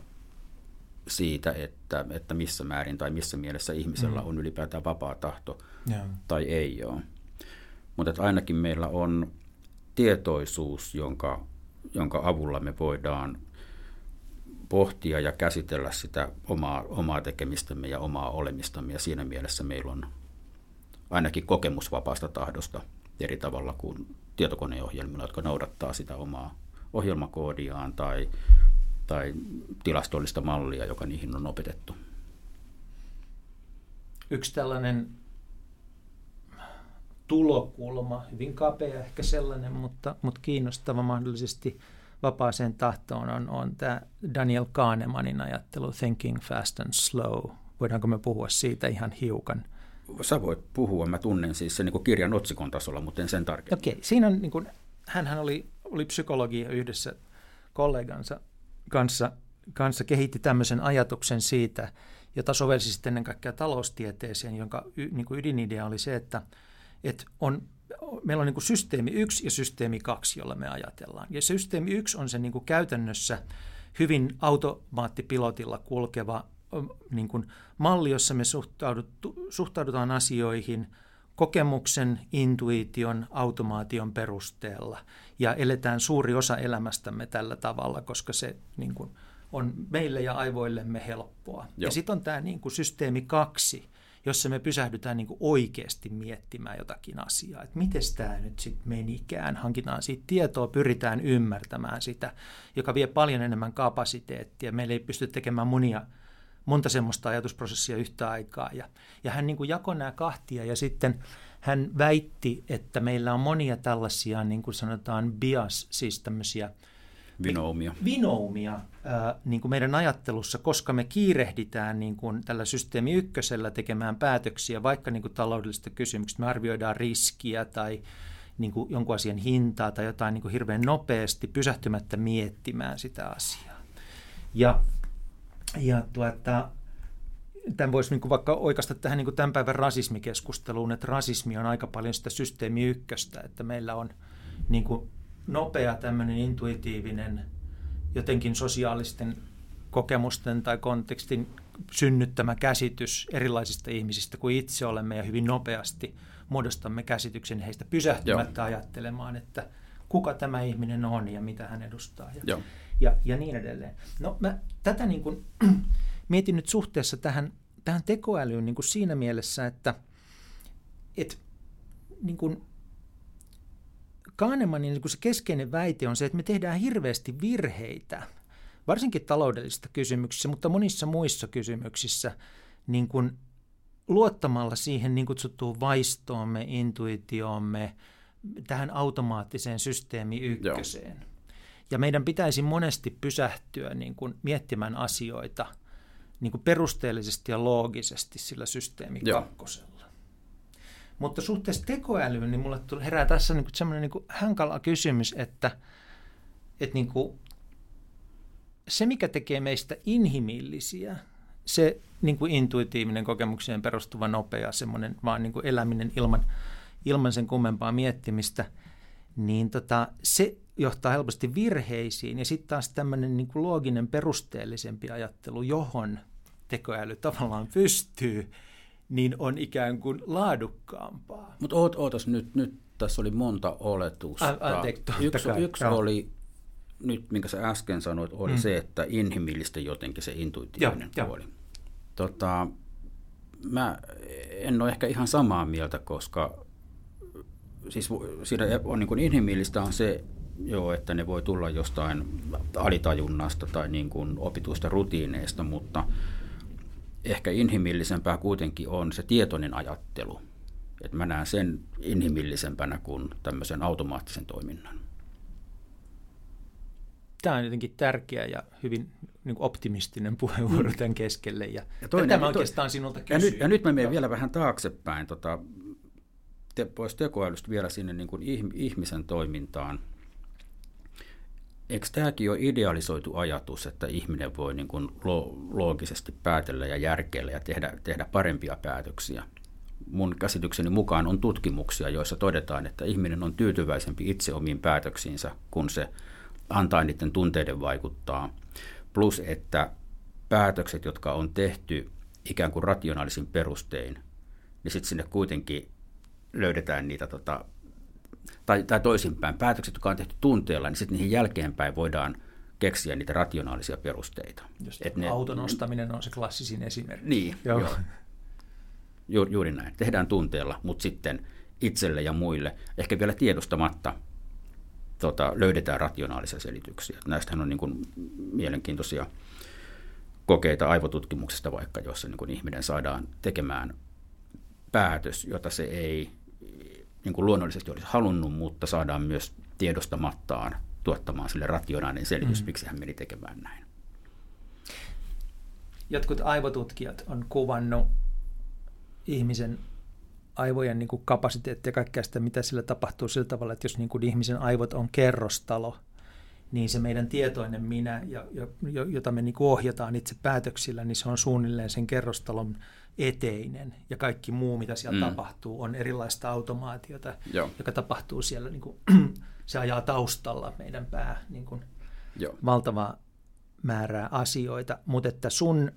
siitä, että, että missä määrin tai missä mielessä ihmisellä mm. on ylipäätään vapaa tahto yeah. tai ei ole. Mutta ainakin meillä on tietoisuus, jonka, jonka avulla me voidaan pohtia ja käsitellä sitä omaa, omaa tekemistämme ja omaa olemistamme. Ja siinä mielessä meillä on ainakin kokemus vapaasta tahdosta eri tavalla kuin tietokoneohjelmilla, jotka noudattaa sitä omaa ohjelmakoodiaan tai, tai tilastollista mallia, joka niihin on opetettu. Yksi tällainen tulokulma, hyvin kapea ehkä sellainen, mutta, mutta kiinnostava mahdollisesti – vapaaseen tahtoon on, on tämä Daniel Kahnemanin ajattelu Thinking Fast and Slow. Voidaanko me puhua siitä ihan hiukan? Sä voit puhua, mä tunnen siis sen niin kirjan otsikon tasolla, mutta en sen tarkemmin. Okei, okay. siinä on, niin kuin, hänhän oli, oli psykologi yhdessä kollegansa kanssa, kanssa kehitti tämmöisen ajatuksen siitä, jota sovelsi sitten ennen kaikkea taloustieteeseen, jonka niin kuin ydinidea oli se, että, että on meillä on niin kuin systeemi 1 ja systeemi 2, jolla me ajatellaan. Ja systeemi 1 on se niin kuin käytännössä hyvin automaattipilotilla kulkeva niin kuin malli, jossa me suhtaudutaan asioihin kokemuksen, intuition, automaation perusteella. Ja eletään suuri osa elämästämme tällä tavalla, koska se niin kuin, on meille ja aivoillemme helppoa. Joo. Ja sitten on tämä niin kuin systeemi kaksi, jossa me pysähdytään niin kuin oikeasti miettimään jotakin asiaa, että miten tämä nyt sitten menikään, hankitaan siitä tietoa, pyritään ymmärtämään sitä, joka vie paljon enemmän kapasiteettia. Meillä ei pysty tekemään monia, monta semmoista ajatusprosessia yhtä aikaa. Ja, ja hän niin kuin jakoi nämä kahtia ja sitten hän väitti, että meillä on monia tällaisia, niin kuin sanotaan bias, siis tämmöisiä Vinoumia. Vinoumia äh, niin kuin meidän ajattelussa, koska me kiirehditään niin kuin tällä systeemi ykkösellä tekemään päätöksiä, vaikka niin kuin taloudellisista kysymyksistä, me arvioidaan riskiä tai niin kuin jonkun asian hintaa tai jotain niin kuin hirveän nopeasti pysähtymättä miettimään sitä asiaa. Ja, ja tuota, tämän voisi niin vaikka oikeasta tähän niin tämän päivän rasismikeskusteluun, että rasismi on aika paljon sitä systeemi ykköstä, että meillä on niin kuin nopea tämmöinen intuitiivinen, jotenkin sosiaalisten kokemusten tai kontekstin synnyttämä käsitys erilaisista ihmisistä kuin itse olemme ja hyvin nopeasti muodostamme käsityksen heistä pysähtymättä Joo. ajattelemaan, että kuka tämä ihminen on ja mitä hän edustaa ja, Joo. Ja, ja niin edelleen. No mä tätä niin kuin, mietin nyt suhteessa tähän, tähän tekoälyyn niin kuin siinä mielessä, että et, niin kuin, Kahnemanin niin se keskeinen väite on se, että me tehdään hirveästi virheitä, varsinkin taloudellisista kysymyksissä, mutta monissa muissa kysymyksissä, niin kuin luottamalla siihen niin kutsuttuun vaistoomme, intuitioomme, tähän automaattiseen systeemi ykköseen. Joo. Ja meidän pitäisi monesti pysähtyä niin kuin miettimään asioita niin kuin perusteellisesti ja loogisesti sillä systeemi kakkosella. Mutta suhteessa tekoälyyn, niin mulle herää tässä niin semmoinen niin hankala kysymys, että, että niin kuin se, mikä tekee meistä inhimillisiä, se niin kuin intuitiivinen kokemukseen perustuva nopea semmoinen vaan niin kuin eläminen ilman, ilman sen kummempaa miettimistä, niin tota, se johtaa helposti virheisiin. Ja sitten taas tämmöinen niin kuin looginen perusteellisempi ajattelu, johon tekoäly tavallaan pystyy, niin on ikään kuin laadukkaampaa. Mutta oot, ootas nyt, nyt tässä oli monta oletusta. A, anteeksi, yksi yksi oli, nyt minkä sä äsken sanoit, oli mm. se, että inhimillistä jotenkin se intuitiivinen ja, puoli. Ja. Tota, mä en ole ehkä ihan samaa mieltä, koska siis siinä on niin kuin inhimillistä on se, joo, että ne voi tulla jostain alitajunnasta tai niin kuin opituista rutiineista, mutta – ehkä inhimillisempää kuitenkin on se tietoinen ajattelu. Että mä näen sen inhimillisempänä kuin tämmöisen automaattisen toiminnan. Tämä on jotenkin tärkeä ja hyvin niin optimistinen puheenvuoro tämän keskelle. Ja, ja toinen, tämä oikeastaan sinulta kysyy. Ja nyt, ja nyt mä menen vielä vähän taaksepäin tota, te, pois tekoälystä vielä sinne niin kuin ihmisen toimintaan – eikö tämäkin ole idealisoitu ajatus, että ihminen voi niin kuin loogisesti päätellä ja järkeillä ja tehdä, tehdä parempia päätöksiä? Mun käsitykseni mukaan on tutkimuksia, joissa todetaan, että ihminen on tyytyväisempi itse omiin päätöksiinsä, kun se antaa niiden tunteiden vaikuttaa. Plus, että päätökset, jotka on tehty ikään kuin rationaalisin perustein, niin sitten sinne kuitenkin löydetään niitä tota, tai, tai toisinpäin, päätökset, jotka on tehty tunteella, niin sitten niihin jälkeenpäin voidaan keksiä niitä rationaalisia perusteita. Just Et ne, auton ostaminen on se klassisin esimerkki. Niin, joo. joo. Ju, juuri näin. Tehdään tunteella, mutta sitten itselle ja muille, ehkä vielä tiedostamatta, tota, löydetään rationaalisia selityksiä. Näistähän on niin kuin mielenkiintoisia kokeita aivotutkimuksesta vaikka, jossa niin kuin ihminen saadaan tekemään päätös, jota se ei niin kuin luonnollisesti olisi halunnut, mutta saadaan myös tiedostamattaan tuottamaan sille rationaalinen selitys, mm. miksi hän meni tekemään näin. Jotkut aivotutkijat on kuvannut ihmisen aivojen niin kuin kapasiteettia ja kaikkea sitä, mitä sillä tapahtuu sillä tavalla, että jos niin kuin ihmisen aivot on kerrostalo, niin se meidän tietoinen minä, jota me niin kuin ohjataan itse päätöksillä, niin se on suunnilleen sen kerrostalon eteinen ja kaikki muu, mitä siellä mm. tapahtuu, on erilaista automaatiota, Joo. joka tapahtuu siellä, niin kuin, se ajaa taustalla meidän pää niin kuin, Joo. valtavaa määrää asioita, mutta että sun,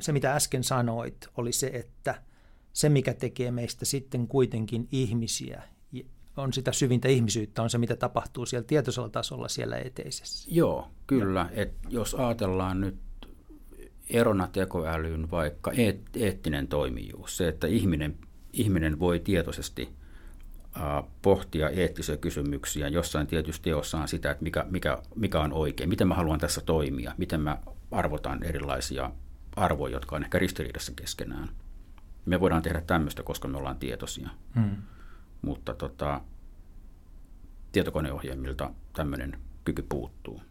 se mitä äsken sanoit, oli se, että se mikä tekee meistä sitten kuitenkin ihmisiä, on sitä syvintä ihmisyyttä, on se mitä tapahtuu siellä tietoisella tasolla siellä eteisessä. Joo, kyllä. Et jos ajatellaan nyt erona tekoälyyn vaikka eet, eettinen toimijuus, se, että ihminen, ihminen voi tietoisesti pohtia eettisiä kysymyksiä jossain tietysti teossaan sitä, että mikä, mikä, mikä on oikein, miten mä haluan tässä toimia, miten mä arvotan erilaisia arvoja, jotka on ehkä ristiriidassa keskenään. Me voidaan tehdä tämmöistä, koska me ollaan tietoisia. Hmm. Mutta tota, tietokoneohjelmilta tämmöinen kyky puuttuu.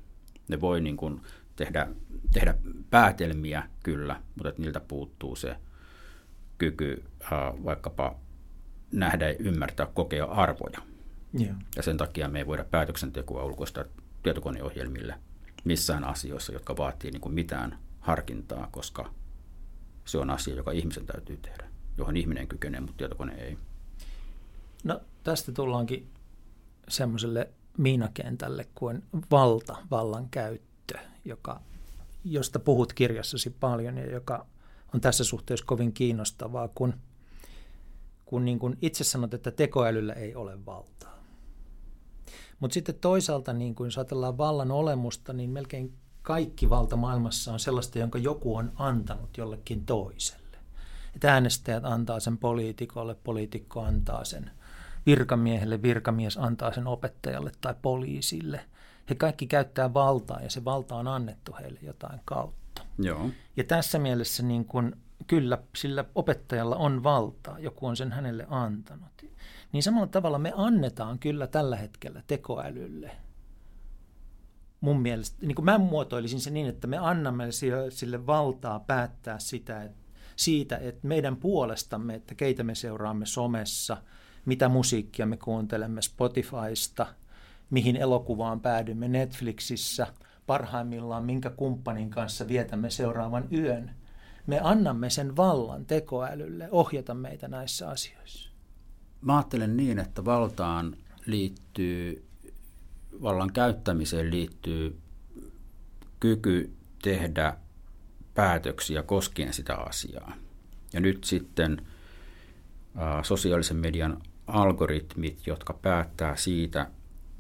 Ne voi niin kuin tehdä, tehdä päätelmiä kyllä, mutta että niiltä puuttuu se kyky äh, vaikkapa nähdä, ymmärtää, kokea arvoja. Yeah. Ja sen takia me ei voida päätöksentekoa ulkoista tietokoneohjelmille missään asioissa, jotka vaatii niin kuin mitään harkintaa, koska se on asia, joka ihmisen täytyy tehdä, johon ihminen kykenee, mutta tietokone ei. No tästä tullaankin semmoiselle miinakentälle kuin valta, vallankäyttö, joka, josta puhut kirjassasi paljon ja joka on tässä suhteessa kovin kiinnostavaa, kun, kun niin kuin itse sanot, että tekoälyllä ei ole valtaa. Mutta sitten toisaalta, niin kun ajatellaan vallan olemusta, niin melkein kaikki valta maailmassa on sellaista, jonka joku on antanut jollekin toiselle. Että äänestäjät antaa sen poliitikolle, poliitikko antaa sen virkamiehelle, virkamies antaa sen opettajalle tai poliisille. He kaikki käyttää valtaa ja se valta on annettu heille jotain kautta. Joo. Ja tässä mielessä niin kun, kyllä sillä opettajalla on valtaa, joku on sen hänelle antanut. Niin samalla tavalla me annetaan kyllä tällä hetkellä tekoälylle – mun mielestä, niin kuin mä muotoilisin se niin, että me annamme sille valtaa päättää sitä, että, siitä, että meidän puolestamme, että keitä me seuraamme somessa, mitä musiikkia me kuuntelemme Spotifysta, mihin elokuvaan päädymme Netflixissä, parhaimmillaan minkä kumppanin kanssa vietämme seuraavan yön. Me annamme sen vallan tekoälylle ohjata meitä näissä asioissa. Mä ajattelen niin, että valtaan liittyy vallan käyttämiseen liittyy kyky tehdä päätöksiä koskien sitä asiaa. Ja nyt sitten sosiaalisen median algoritmit, jotka päättää siitä,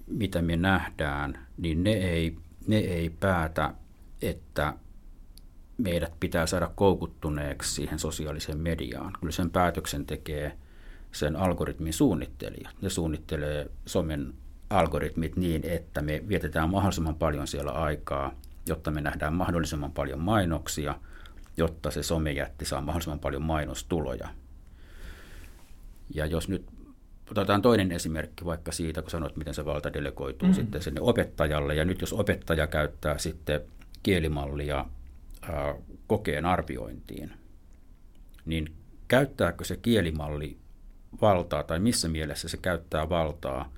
mitä me nähdään, niin ne ei, ne ei päätä, että meidät pitää saada koukuttuneeksi siihen sosiaaliseen mediaan. Kyllä sen päätöksen tekee sen algoritmin suunnittelija. Ne suunnittelee somen algoritmit niin, että me vietetään mahdollisimman paljon siellä aikaa, jotta me nähdään mahdollisimman paljon mainoksia, jotta se somejätti saa mahdollisimman paljon mainostuloja. Ja jos nyt otetaan toinen esimerkki vaikka siitä, kun sanoit, miten se valta delegoituu mm. sitten sinne opettajalle. Ja nyt jos opettaja käyttää sitten kielimallia ää, kokeen arviointiin, niin käyttääkö se kielimalli valtaa tai missä mielessä se käyttää valtaa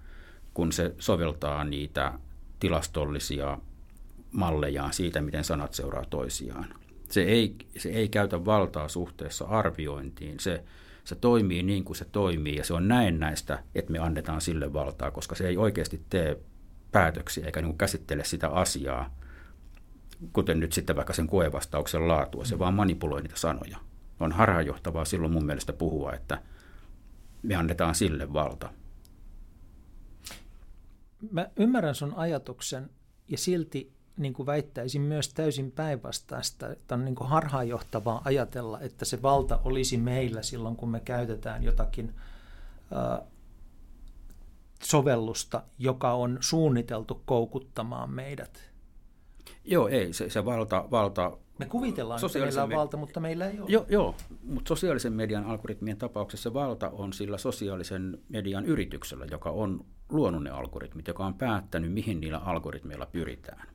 kun se soveltaa niitä tilastollisia mallejaan siitä, miten sanat seuraa toisiaan. Se ei, se ei käytä valtaa suhteessa arviointiin. Se, se toimii niin kuin se toimii ja se on näin näistä, että me annetaan sille valtaa, koska se ei oikeasti tee päätöksiä eikä niin käsittele sitä asiaa, kuten nyt sitten vaikka sen koevastauksen laatua. Se vaan manipuloi niitä sanoja. On harhaanjohtavaa silloin mun mielestä puhua, että me annetaan sille valta mä ymmärrän sun ajatuksen ja silti niin kuin väittäisin myös täysin päinvastaista, että on niin kuin harhaanjohtavaa ajatella, että se valta olisi meillä silloin, kun me käytetään jotakin äh, sovellusta, joka on suunniteltu koukuttamaan meidät. Joo, ei, se, se valta, valta me kuvitellaan, että meillä on valta, mutta meillä ei ole. Joo, joo, mutta sosiaalisen median algoritmien tapauksessa valta on sillä sosiaalisen median yrityksellä, joka on luonut ne algoritmit, joka on päättänyt, mihin niillä algoritmeilla pyritään.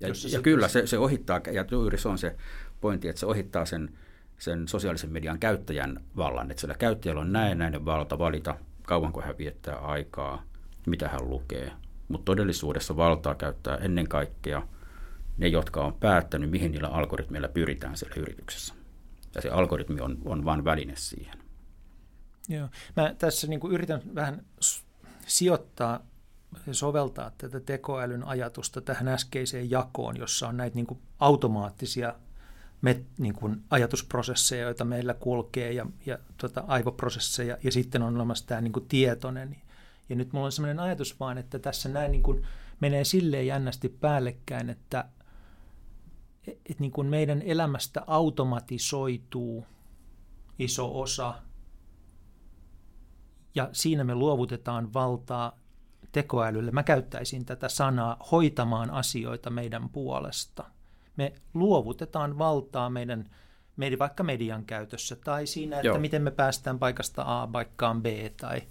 Ja, ja se, kyllä se, se ohittaa, ja juuri se on se pointti, että se ohittaa sen, sen sosiaalisen median käyttäjän vallan, että sillä käyttäjällä on näin näinen valta valita, kauanko hän viettää aikaa, mitä hän lukee. Mutta todellisuudessa valtaa käyttää ennen kaikkea ne, jotka on päättänyt, mihin niillä algoritmeilla pyritään siellä yrityksessä. Ja se algoritmi on, on vain väline siihen. Joo. Mä tässä niin kuin yritän vähän sijoittaa soveltaa tätä tekoälyn ajatusta tähän äskeiseen jakoon, jossa on näitä niin kuin automaattisia met, niin kuin ajatusprosesseja, joita meillä kulkee ja, ja tuota, aivoprosesseja, ja sitten on olemassa tämä niin kuin tietoinen. Ja nyt mulla on sellainen ajatus vaan, että tässä näin niin kuin menee silleen jännästi päällekkäin, että et niin kuin meidän elämästä automatisoituu iso osa – ja siinä me luovutetaan valtaa tekoälylle. Mä käyttäisin tätä sanaa hoitamaan asioita meidän puolesta. Me luovutetaan valtaa meidän, meidän vaikka median käytössä tai siinä, että Joo. miten me päästään paikasta A paikkaan B tai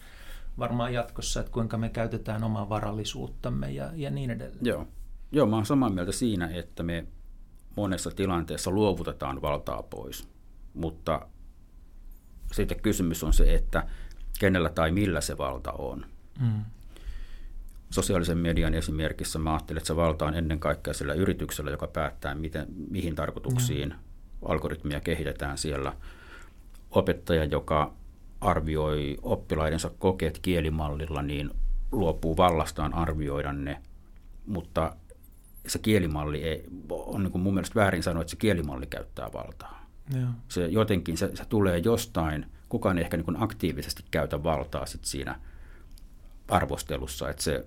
varmaan jatkossa, että kuinka me käytetään omaa varallisuuttamme ja, ja niin edelleen. Joo. Joo, mä oon samaa mieltä siinä, että me monessa tilanteessa luovutetaan valtaa pois, mutta sitten kysymys on se, että kenellä tai millä se valta on. Mm. Sosiaalisen median esimerkissä mä ajattelen, että se valta on ennen kaikkea sillä yrityksellä, joka päättää, miten, mihin tarkoituksiin mm. algoritmia kehitetään siellä. Opettaja, joka arvioi oppilaidensa kokeet kielimallilla, niin luopuu vallastaan arvioida ne, mutta se kielimalli ei, on niin kuin mun mielestä väärin sanoa, että se kielimalli käyttää valtaa. Ja. Se jotenkin, se, se tulee jostain, kukaan ei ehkä niin kuin aktiivisesti käytä valtaa sit siinä arvostelussa, että se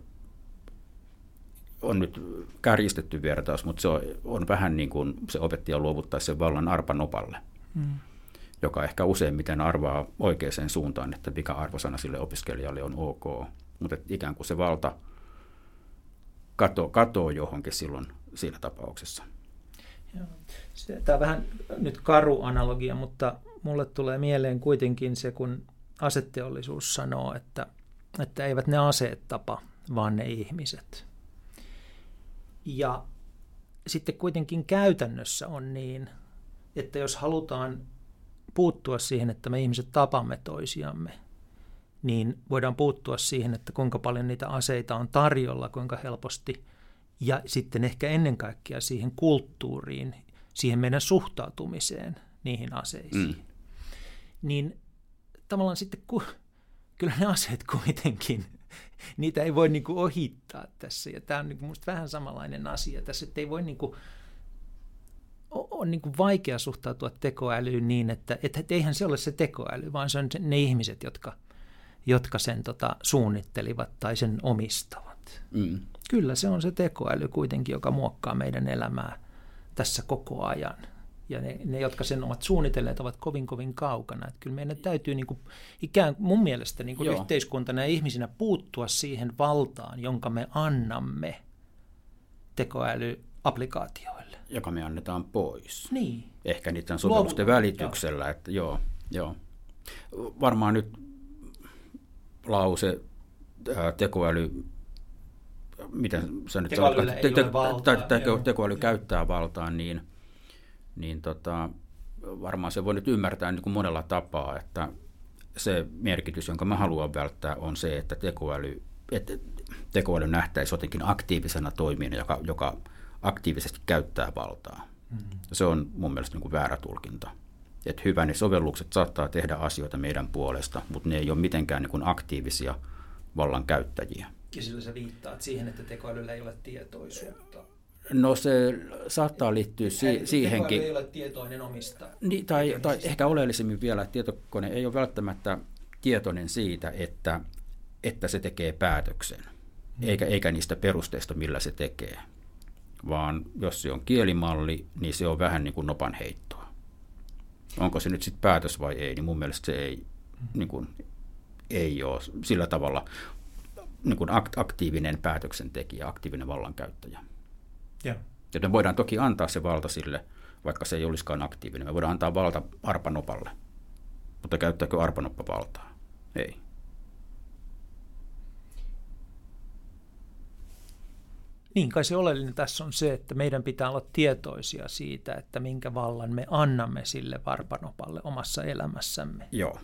on nyt kärjistetty vertaus, mutta se on, on vähän niin kuin se opettaja luovuttaisi sen vallan arpanopalle, mm. joka ehkä useimmiten arvaa oikeaan suuntaan, että mikä arvosana sille opiskelijalle on ok. Mutta ikään kuin se valta kato, katoo johonkin silloin siinä tapauksessa. Tämä on vähän nyt karu analogia, mutta mulle tulee mieleen kuitenkin se, kun asetteollisuus sanoo, että, että eivät ne aseet tapa, vaan ne ihmiset. Ja sitten kuitenkin käytännössä on niin, että jos halutaan puuttua siihen, että me ihmiset tapamme toisiamme, niin voidaan puuttua siihen, että kuinka paljon niitä aseita on tarjolla, kuinka helposti, ja sitten ehkä ennen kaikkea siihen kulttuuriin, siihen meidän suhtautumiseen niihin aseisiin. Mm. Niin tavallaan sitten, ku, kyllä ne aseet kuitenkin, niitä ei voi niin kuin ohittaa tässä, ja tämä on niin kuin vähän samanlainen asia tässä, että ei voi niin kuin, on niin kuin vaikea suhtautua tekoälyyn niin, että, että eihän se ole se tekoäly, vaan se on ne ihmiset, jotka – jotka sen tota, suunnittelivat tai sen omistavat. Mm. Kyllä se on se tekoäly kuitenkin, joka muokkaa meidän elämää tässä koko ajan. Ja ne, ne jotka sen ovat suunnitelleet, ovat kovin kovin kaukana. Että kyllä meidän täytyy niin kuin, ikään mun mielestä niin kuin yhteiskuntana ja ihmisinä puuttua siihen valtaan, jonka me annamme tekoälyapplikaatioille. Joka me annetaan pois. Niin. Ehkä niiden sovellusten välityksellä. Joo. Että joo, joo. Varmaan nyt lause tekoäly, miten se nyt sanoo, te, te, te, te, tekoäly käyttää valtaa, niin, niin tota, varmaan se voi nyt ymmärtää niin kuin monella tapaa, että se merkitys, jonka mä haluan välttää, on se, että tekoäly, että tekoäly nähtäisi jotenkin aktiivisena toimijana, joka, joka aktiivisesti käyttää valtaa. Mm-hmm. Se on mun mielestä niin kuin väärä tulkinta että hyvä, ne sovellukset saattaa tehdä asioita meidän puolesta, mutta ne ei ole mitenkään niin kuin aktiivisia vallan käyttäjiä. Ja sillä sä viittaat siihen, että tekoälyllä ei ole tietoisuutta. No se saattaa liittyä si- siihenkin. Tekoäly ei ole tietoinen omista. Niin, tai, tai ehkä oleellisemmin vielä, että tietokone ei ole välttämättä tietoinen siitä, että, että se tekee päätöksen, hmm. eikä, eikä niistä perusteista, millä se tekee. Vaan jos se on kielimalli, niin se on vähän niin kuin nopan heittoa onko se nyt sitten päätös vai ei, niin mun mielestä se ei, niin kuin, ei ole sillä tavalla niin kuin aktiivinen päätöksentekijä, aktiivinen vallankäyttäjä. Ja. Me voidaan toki antaa se valta sille, vaikka se ei olisikaan aktiivinen. Me voidaan antaa valta arpanopalle, mutta käyttääkö arpanoppa valtaa? Ei. Niin kai se oleellinen tässä on se, että meidän pitää olla tietoisia siitä, että minkä vallan me annamme sille varpanopalle omassa elämässämme. Joo,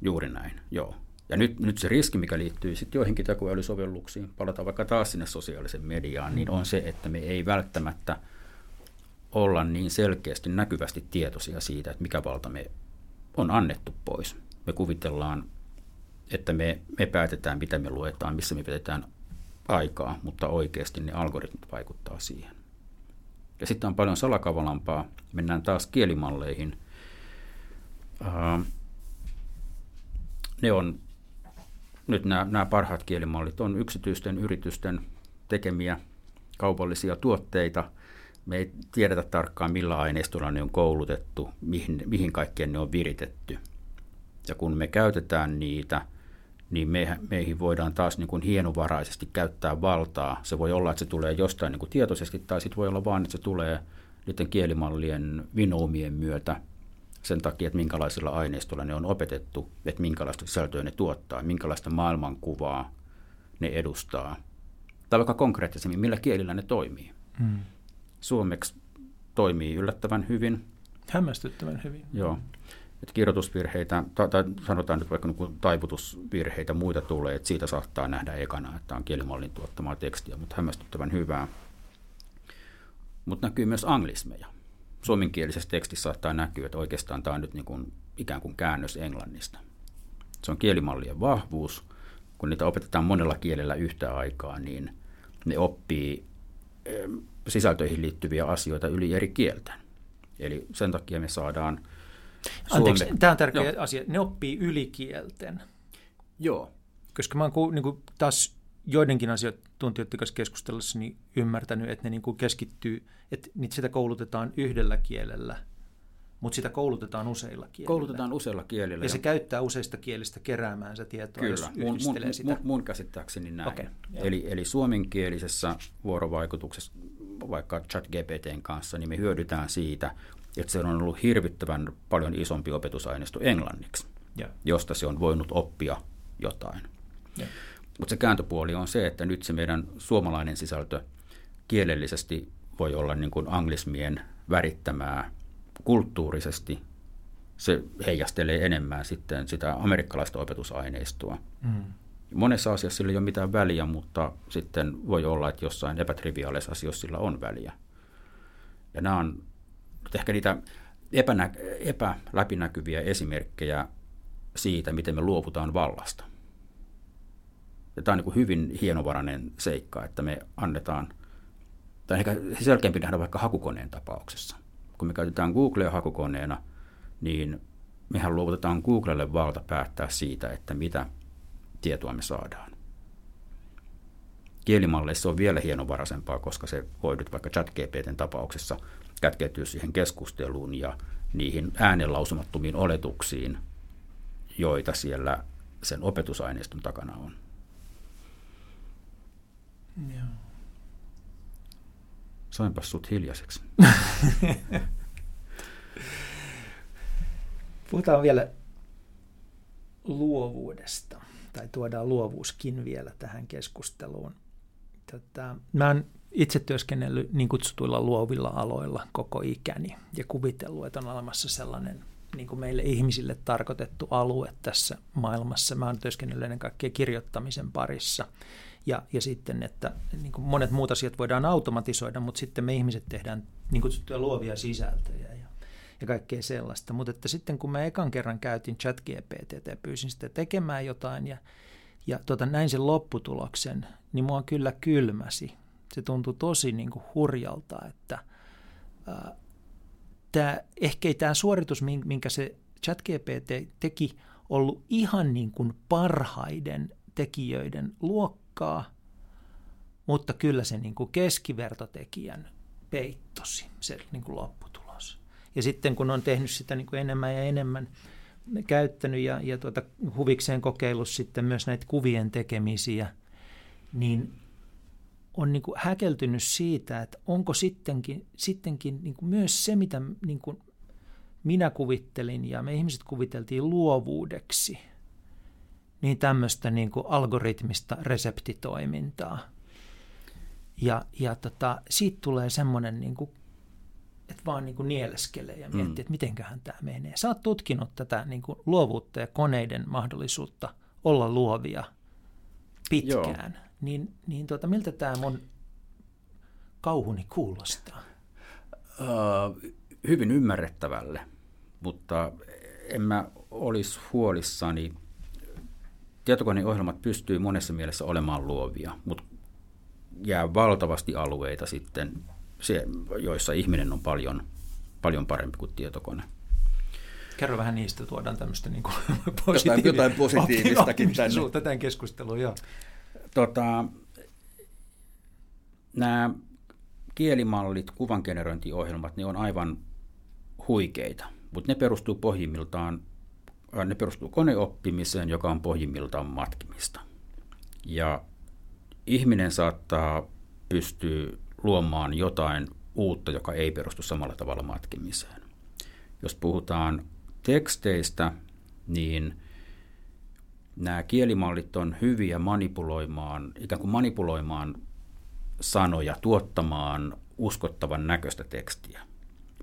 juuri näin, joo. Ja nyt, nyt se riski, mikä liittyy sitten joihinkin tekoälysovelluksiin, palataan vaikka taas sinne sosiaaliseen mediaan, niin on se, että me ei välttämättä olla niin selkeästi näkyvästi tietoisia siitä, että mikä valta me on annettu pois. Me kuvitellaan, että me, me päätetään, mitä me luetaan, missä me pidetään aikaa, mutta oikeasti ne algoritmit vaikuttaa siihen. Ja sitten on paljon salakavalampaa. Mennään taas kielimalleihin. Ne on, nyt nämä, nämä parhaat kielimallit on yksityisten yritysten tekemiä kaupallisia tuotteita. Me ei tiedetä tarkkaan, millä aineistolla ne on koulutettu, mihin, mihin kaikkeen ne on viritetty. Ja kun me käytetään niitä – niin me, meihin voidaan taas niin kuin hienovaraisesti käyttää valtaa. Se voi olla, että se tulee jostain niin kuin tietoisesti, tai sitten voi olla vain, että se tulee niiden kielimallien vinoumien myötä sen takia, että minkälaisilla aineistoilla ne on opetettu, että minkälaista sisältöä ne tuottaa, minkälaista maailmankuvaa ne edustaa. Tai vaikka konkreettisemmin, millä kielillä ne toimii. Hmm. Suomeksi toimii yllättävän hyvin. Hämmästyttävän hyvin. Joo. Että kirjoitusvirheitä, tai, tai sanotaan nyt vaikka niin taivutusvirheitä, muita tulee, että siitä saattaa nähdä ekana, että on kielimallin tuottamaa tekstiä, mutta hämmästyttävän hyvää. Mutta näkyy myös anglismeja. Suomenkielisessä tekstissä saattaa näkyä, että oikeastaan tämä on nyt niin kuin ikään kuin käännös englannista. Se on kielimallien vahvuus. Kun niitä opetetaan monella kielellä yhtä aikaa, niin ne oppii sisältöihin liittyviä asioita yli eri kieltä. Eli sen takia me saadaan... Anteeksi, Suome... tämä on tärkeä no. asia. Ne oppii ylikielten. Joo. Koska mä oon niin kuin, taas joidenkin asiantuntijoiden kanssa keskustellessa niin ymmärtänyt, että ne niin kuin keskittyy, että sitä koulutetaan yhdellä kielellä, mutta sitä koulutetaan useilla kielillä. Koulutetaan useilla kielillä. Ja se käyttää useista kielistä keräämään se tietoa, Kyllä. jos mun, mun, sitä. Mun, mun käsittääkseni näin. Okay, eli, eli suomenkielisessä vuorovaikutuksessa vaikka ChatGPTn kanssa, niin me hyödytään siitä, että se on ollut hirvittävän paljon isompi opetusaineisto englanniksi, yeah. josta se on voinut oppia jotain. Yeah. Mutta se kääntöpuoli on se, että nyt se meidän suomalainen sisältö kielellisesti voi olla niin kuin anglismien värittämää kulttuurisesti. Se heijastelee enemmän sitten sitä amerikkalaista opetusaineistoa. Mm. Monessa asiassa sillä ei ole mitään väliä, mutta sitten voi olla, että jossain epätriviaalisessa asioissa sillä on väliä. Ja nämä on ehkä niitä epänä, epäläpinäkyviä esimerkkejä siitä, miten me luovutaan vallasta. Ja tämä on niin hyvin hienovarainen seikka, että me annetaan, tai ehkä selkeämpi nähdä vaikka hakukoneen tapauksessa. Kun me käytetään Googlea hakukoneena, niin mehän luovutetaan Googlelle valta päättää siitä, että mitä tietoa me saadaan. Kielimalleissa on vielä hienovaraisempaa, koska se voi nyt vaikka ChatGPTn tapauksessa kätkeytyä siihen keskusteluun ja niihin äänenlausumattomiin oletuksiin, joita siellä sen opetusaineiston takana on. Joo. Sainpas sut hiljaiseksi. Puhutaan vielä luovuudesta, tai tuodaan luovuuskin vielä tähän keskusteluun. Tätä, mä oon itse työskennellyt niin kutsutuilla luovilla aloilla koko ikäni ja kuvitellut, että on olemassa sellainen niin kuin meille ihmisille tarkoitettu alue tässä maailmassa. Mä oon työskennellyt ennen kaikkea kirjoittamisen parissa ja, ja sitten, että niin kuin monet muut asiat voidaan automatisoida, mutta sitten me ihmiset tehdään niin kutsuttuja luovia sisältöjä ja, ja kaikkea sellaista. Mutta että sitten kun mä ekan kerran käytin ChatGPT ja pyysin sitä tekemään jotain ja, ja tota, näin sen lopputuloksen, niin mua kyllä kylmäsi. Se tuntui tosi niin kuin hurjalta, että ää, tää, ehkä ei tämä suoritus, minkä se ChatGPT teki, ollut ihan niin kuin parhaiden tekijöiden luokka, aikaa, mutta kyllä se niin kuin keskivertotekijän peittosi, se niin kuin lopputulos. Ja sitten kun on tehnyt sitä niin kuin enemmän ja enemmän, käyttänyt ja, ja tuota, huvikseen kokeillut sitten myös näitä kuvien tekemisiä, niin on niin kuin häkeltynyt siitä, että onko sittenkin, sittenkin niin kuin myös se, mitä niin kuin minä kuvittelin ja me ihmiset kuviteltiin luovuudeksi – niin tämmöistä niin kuin algoritmista reseptitoimintaa. Ja, ja tota, siitä tulee semmoinen, niin kuin, että vaan niin kuin nieleskelee ja miettii, mm. että mitenköhän tämä menee. Sä oot tutkinut tätä niin kuin luovuutta ja koneiden mahdollisuutta olla luovia pitkään. Joo. Niin, niin tota, miltä tämä mun kauhuni kuulostaa? Uh, hyvin ymmärrettävälle, mutta en mä olisi huolissani tietokoneohjelmat pystyy monessa mielessä olemaan luovia, mutta jää valtavasti alueita sitten, se, joissa ihminen on paljon, paljon parempi kuin tietokone. Kerro vähän niistä, tuodaan tämmöistä niin kuin positiiv- jotain positiivistakin tänne. Tätä keskustelua, joo. Tota, nämä kielimallit, kuvangenerointiohjelmat, ne on aivan huikeita, mutta ne perustuu pohjimmiltaan ne perustuu koneoppimiseen, joka on pohjimmiltaan matkimista. Ja ihminen saattaa pystyä luomaan jotain uutta, joka ei perustu samalla tavalla matkimiseen. Jos puhutaan teksteistä, niin nämä kielimallit on hyviä manipuloimaan, ikään kuin manipuloimaan sanoja, tuottamaan uskottavan näköistä tekstiä.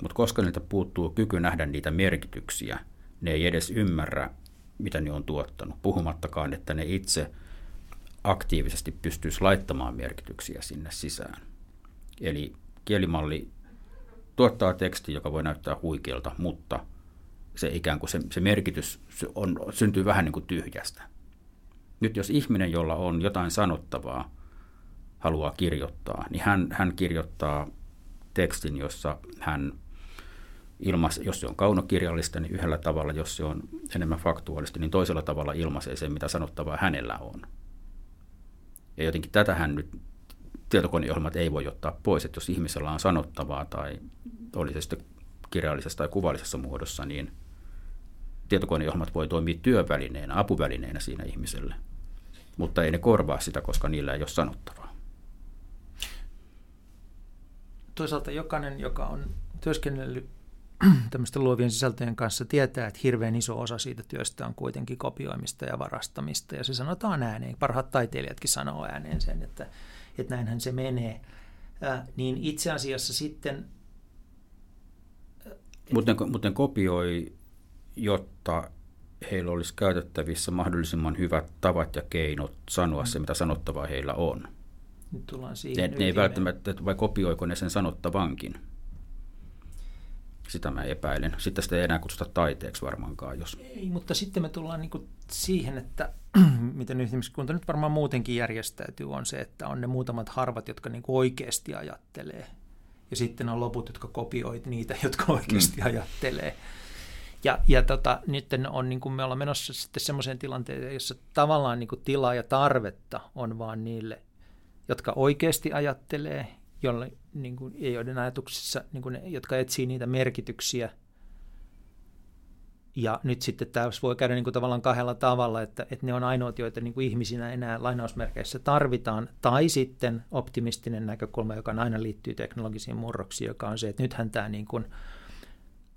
Mutta koska niiltä puuttuu kyky nähdä niitä merkityksiä, ne ei edes ymmärrä, mitä ne on tuottanut, puhumattakaan, että ne itse aktiivisesti pystyisi laittamaan merkityksiä sinne sisään. Eli kielimalli tuottaa teksti, joka voi näyttää huikealta, mutta se ikään kuin se, se merkitys on, syntyy vähän niin kuin tyhjästä. Nyt jos ihminen, jolla on jotain sanottavaa, haluaa kirjoittaa, niin hän, hän kirjoittaa tekstin, jossa hän ilmas, jos se on kaunokirjallista, niin yhdellä tavalla, jos se on enemmän faktuaalista, niin toisella tavalla ilmaisee sen, mitä sanottavaa hänellä on. Ja jotenkin tätähän nyt tietokoneohjelmat ei voi ottaa pois, että jos ihmisellä on sanottavaa tai oli se sitten kirjallisessa tai kuvallisessa muodossa, niin tietokoneohjelmat voi toimia työvälineenä, apuvälineenä siinä ihmiselle. Mutta ei ne korvaa sitä, koska niillä ei ole sanottavaa. Toisaalta jokainen, joka on työskennellyt tämmöisten luovien sisältöjen kanssa tietää, että hirveän iso osa siitä työstä on kuitenkin kopioimista ja varastamista. Ja se sanotaan ääneen. Parhaat taiteilijatkin sanoo ääneen sen, että, että näinhän se menee. Äh, niin itse asiassa sitten... Mutta ne, mutta ne kopioi, jotta heillä olisi käytettävissä mahdollisimman hyvät tavat ja keinot sanoa mm. se, mitä sanottavaa heillä on. Nyt tullaan siihen ne, ne ei välttämättä, vai kopioiko ne sen sanottavankin? Sitä mä epäilen. Sitten sitä ei enää kutsuta taiteeksi varmaankaan. Jos... Ei, mutta sitten me tullaan niin siihen, että miten ihmiskunta nyt varmaan muutenkin järjestäytyy, on se, että on ne muutamat harvat, jotka niin oikeasti ajattelee. Ja sitten on loput, jotka kopioit niitä, jotka oikeasti mm. ajattelee. Ja, ja tota, nyt on, niin kuin me ollaan menossa sitten semmoiseen tilanteeseen, jossa tavallaan niin kuin tilaa ja tarvetta on vaan niille, jotka oikeasti ajattelee jolle, niin kuin, ja joiden ajatuksissa, niin kuin ne, jotka etsii niitä merkityksiä. Ja nyt sitten tämä voi käydä niin kuin tavallaan kahdella tavalla, että, että ne on ainoat, joita niin kuin ihmisinä enää lainausmerkeissä tarvitaan, tai sitten optimistinen näkökulma, joka aina liittyy teknologisiin murroksiin, joka on se, että nythän tämä niin kuin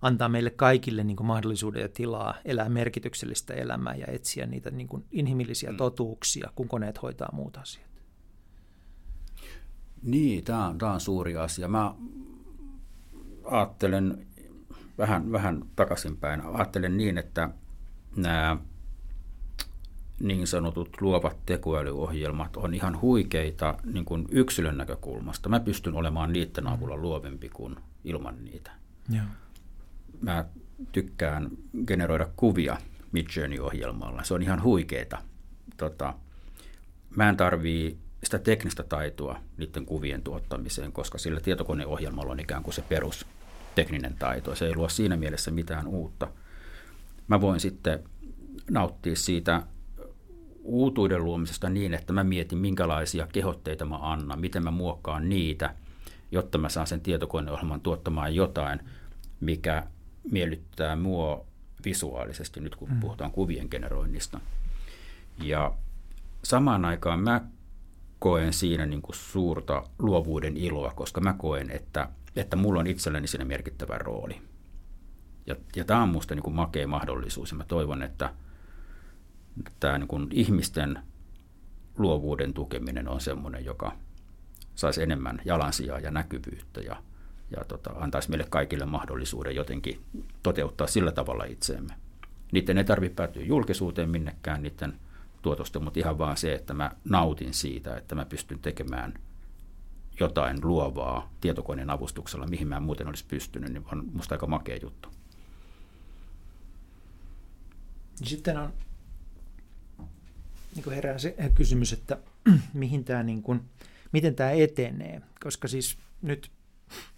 antaa meille kaikille niin kuin mahdollisuuden ja tilaa elää merkityksellistä elämää ja etsiä niitä niin kuin inhimillisiä mm. totuuksia, kun koneet hoitaa muut asiat. Niin, tämä on, tämä on suuri asia. Mä ajattelen vähän, vähän takaisinpäin. Ajattelen niin, että nämä niin sanotut luovat tekoälyohjelmat on ihan huikeita niin kuin yksilön näkökulmasta. Mä pystyn olemaan niiden avulla luovempi kuin ilman niitä. Joo. Mä tykkään generoida kuvia Midjourney-ohjelmalla. Se on ihan huikeeta. Tota, mä en tarvii sitä teknistä taitoa niiden kuvien tuottamiseen, koska sillä tietokoneohjelmalla on ikään kuin se perus tekninen taito. Se ei luo siinä mielessä mitään uutta. Mä voin sitten nauttia siitä uutuuden luomisesta niin, että mä mietin, minkälaisia kehotteita mä annan, miten mä muokkaan niitä, jotta mä saan sen tietokoneohjelman tuottamaan jotain, mikä miellyttää mua visuaalisesti, nyt kun mm. puhutaan kuvien generoinnista. Ja samaan aikaan mä koen siinä niin kuin suurta luovuuden iloa, koska mä koen, että, että mulla on itselläni siinä merkittävä rooli. Ja, ja tämä on minusta niin makea mahdollisuus ja mä toivon, että tämä niin ihmisten luovuuden tukeminen on sellainen, joka saisi enemmän jalansijaa ja näkyvyyttä ja, ja tota, antaisi meille kaikille mahdollisuuden jotenkin toteuttaa sillä tavalla itseemme. Niiden ei tarvitse päätyä julkisuuteen minnekään, niiden – tuotosta, mutta ihan vaan se, että mä nautin siitä, että mä pystyn tekemään jotain luovaa tietokoneen avustuksella, mihin mä en muuten olisi pystynyt, niin on musta aika makea juttu. Sitten on niin herää se kysymys, että mihin tämä, niin kuin, miten tämä etenee, koska siis nyt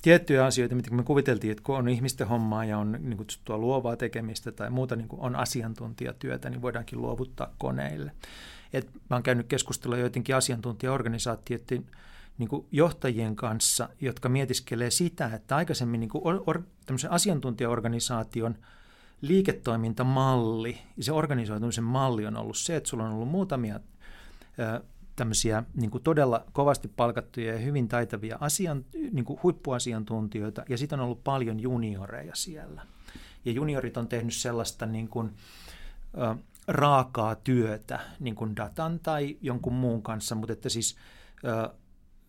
tiettyjä asioita, mitä me kuviteltiin, että kun on ihmisten hommaa ja on niin kutsuttua luovaa tekemistä tai muuta niin on asiantuntijatyötä, niin voidaankin luovuttaa koneille. Et mä oon käynyt keskustelua joidenkin asiantuntijaorganisaatioiden niin kuin johtajien kanssa, jotka mietiskelee sitä, että aikaisemmin niin kuin or, asiantuntijaorganisaation liiketoimintamalli ja se organisoitumisen malli on ollut se, että sulla on ollut muutamia tämmöisiä niin kuin todella kovasti palkattuja ja hyvin taitavia asian, niin kuin huippuasiantuntijoita, ja sitten on ollut paljon junioreja siellä. ja juniorit on tehnyt sellaista niin kuin, ö, raakaa työtä niin kuin datan tai jonkun muun kanssa, mutta että siis ö,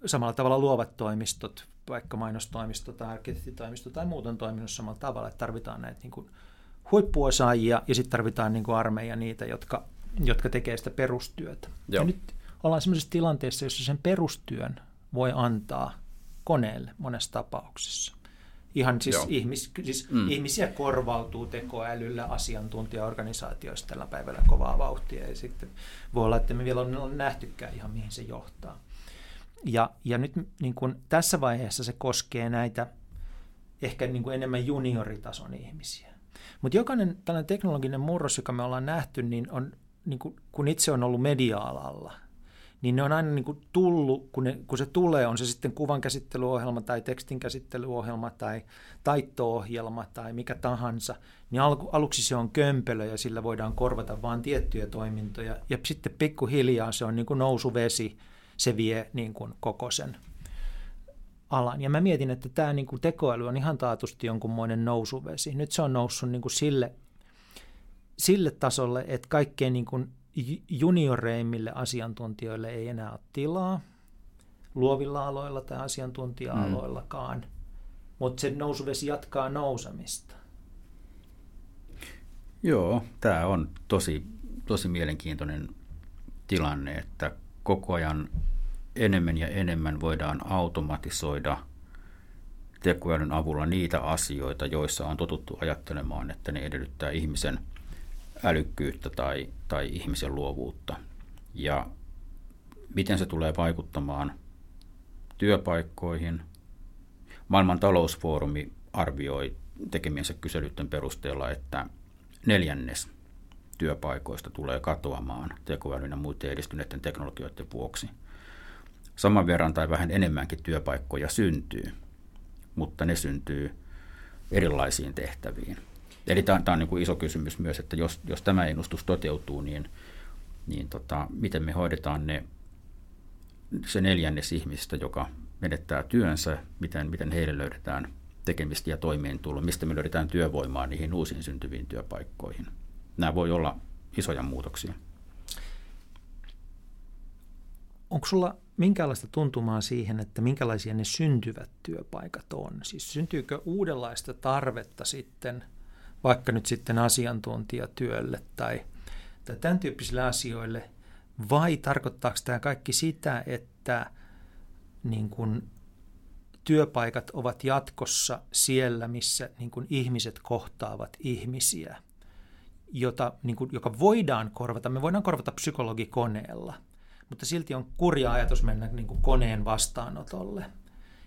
samalla tavalla luovat toimistot, vaikka mainostoimisto tai arkkitehtitoimisto tai muut on toiminut samalla tavalla, että tarvitaan näitä niin kuin huippuosaajia ja sitten tarvitaan niin kuin armeija niitä, jotka, jotka tekee sitä perustyötä. Joo. Ja nyt ollaan sellaisessa tilanteessa, jossa sen perustyön voi antaa koneelle monessa tapauksessa. Ihan siis, ihmis, siis mm. ihmisiä korvautuu tekoälyllä asiantuntijaorganisaatioista tällä päivällä kovaa vauhtia ja sitten voi olla, että me vielä on nähtykään ihan mihin se johtaa. Ja, ja nyt niin kuin tässä vaiheessa se koskee näitä ehkä niin kuin enemmän junioritason ihmisiä. Mutta jokainen tällainen teknologinen murros, joka me ollaan nähty, niin on, niin kuin, kun itse on ollut media-alalla, niin ne on aina niin kuin tullut, kun, ne, kun se tulee, on se sitten kuvankäsittelyohjelma tai tekstinkäsittelyohjelma tai taitto-ohjelma tai mikä tahansa, niin al, aluksi se on kömpelö ja sillä voidaan korvata vain tiettyjä toimintoja. Ja sitten pikkuhiljaa se on niin kuin nousuvesi, se vie niin kuin koko sen alan. Ja mä mietin, että tämä niin kuin tekoäly on ihan taatusti jonkunmoinen nousuvesi. Nyt se on noussut niin kuin sille, sille tasolle, että kaikkein niin kuin junioreimmille asiantuntijoille ei enää ole tilaa luovilla aloilla tai asiantuntija-aloillakaan, mm. mutta se nousuvesi jatkaa nousemista. Joo, tämä on tosi, tosi mielenkiintoinen tilanne, että koko ajan enemmän ja enemmän voidaan automatisoida tekoälyn avulla niitä asioita, joissa on totuttu ajattelemaan, että ne edellyttää ihmisen älykkyyttä tai, tai ihmisen luovuutta. Ja miten se tulee vaikuttamaan työpaikkoihin. Maailman talousfoorumi arvioi tekemiensä kyselyiden perusteella, että neljännes työpaikoista tulee katoamaan tekoälyn ja muiden edistyneiden teknologioiden vuoksi – saman verran tai vähän enemmänkin työpaikkoja syntyy, mutta ne syntyy erilaisiin tehtäviin. Eli tämä, tämä on niin kuin iso kysymys myös, että jos, jos tämä ennustus toteutuu, niin, niin tota, miten me hoidetaan ne, se neljännes ihmistä, joka menettää työnsä, miten, miten heille löydetään tekemistä ja toimeentulo, mistä me löydetään työvoimaa niihin uusiin syntyviin työpaikkoihin. Nämä voi olla isoja muutoksia. Onko sulla minkälaista tuntumaa siihen, että minkälaisia ne syntyvät työpaikat on? Siis syntyykö uudenlaista tarvetta sitten vaikka nyt sitten asiantuntijatyölle tai, tai tämän tyyppisille asioille, vai tarkoittaako tämä kaikki sitä, että niin kuin työpaikat ovat jatkossa siellä, missä niin kuin ihmiset kohtaavat ihmisiä, jota, niin kuin, joka voidaan korvata. Me voidaan korvata psykologikoneella – mutta silti on kurja ajatus mennä niin kuin koneen vastaanotolle.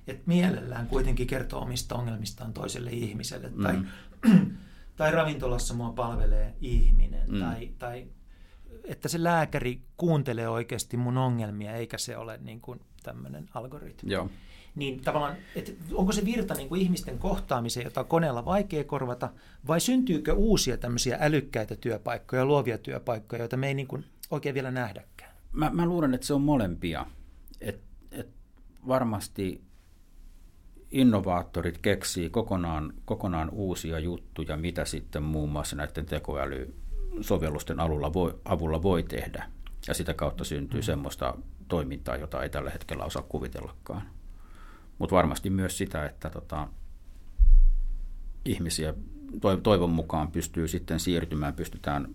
Et mielellään kuitenkin kertoo omista ongelmistaan toiselle ihmiselle. Mm. Tai, ravintolassa mua palvelee ihminen. Mm. Tai, tai että se lääkäri kuuntelee oikeasti mun ongelmia, eikä se ole niin kuin tämmöinen algoritmi. Joo. Niin tavallaan, että onko se virta niin kuin ihmisten kohtaamiseen, jota koneella vaikea korvata, vai syntyykö uusia tämmöisiä älykkäitä työpaikkoja, luovia työpaikkoja, joita me ei niin kuin oikein vielä nähdäkään? Mä, mä luulen, että se on molempia. Et, et varmasti innovaattorit keksii kokonaan, kokonaan uusia juttuja, mitä sitten muun muassa näiden tekoälysovellusten avulla voi, avulla voi tehdä. Ja sitä kautta syntyy mm. semmoista toimintaa, jota ei tällä hetkellä osaa kuvitellakaan. Mutta varmasti myös sitä, että tota, ihmisiä toivon mukaan pystyy sitten siirtymään, pystytään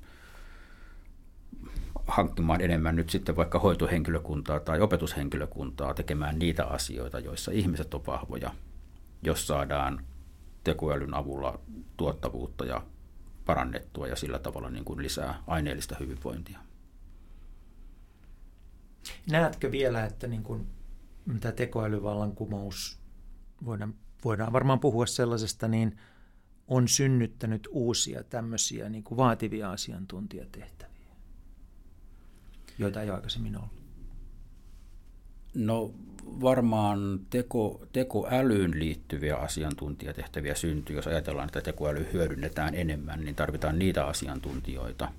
hankkimaan enemmän nyt sitten vaikka hoitohenkilökuntaa tai opetushenkilökuntaa tekemään niitä asioita, joissa ihmiset on vahvoja, jos saadaan tekoälyn avulla tuottavuutta ja parannettua ja sillä tavalla niin kuin lisää aineellista hyvinvointia. Näetkö vielä, että niin kuin, tämä tekoälyvallankumous, voidaan, voidaan varmaan puhua sellaisesta, niin on synnyttänyt uusia tämmöisiä niin kuin vaativia asiantuntijatehtäviä? Joita ei aikaisemmin ollut? No varmaan teko, tekoälyyn liittyviä asiantuntijatehtäviä syntyy. Jos ajatellaan, että tekoäly hyödynnetään enemmän, niin tarvitaan niitä asiantuntijoita.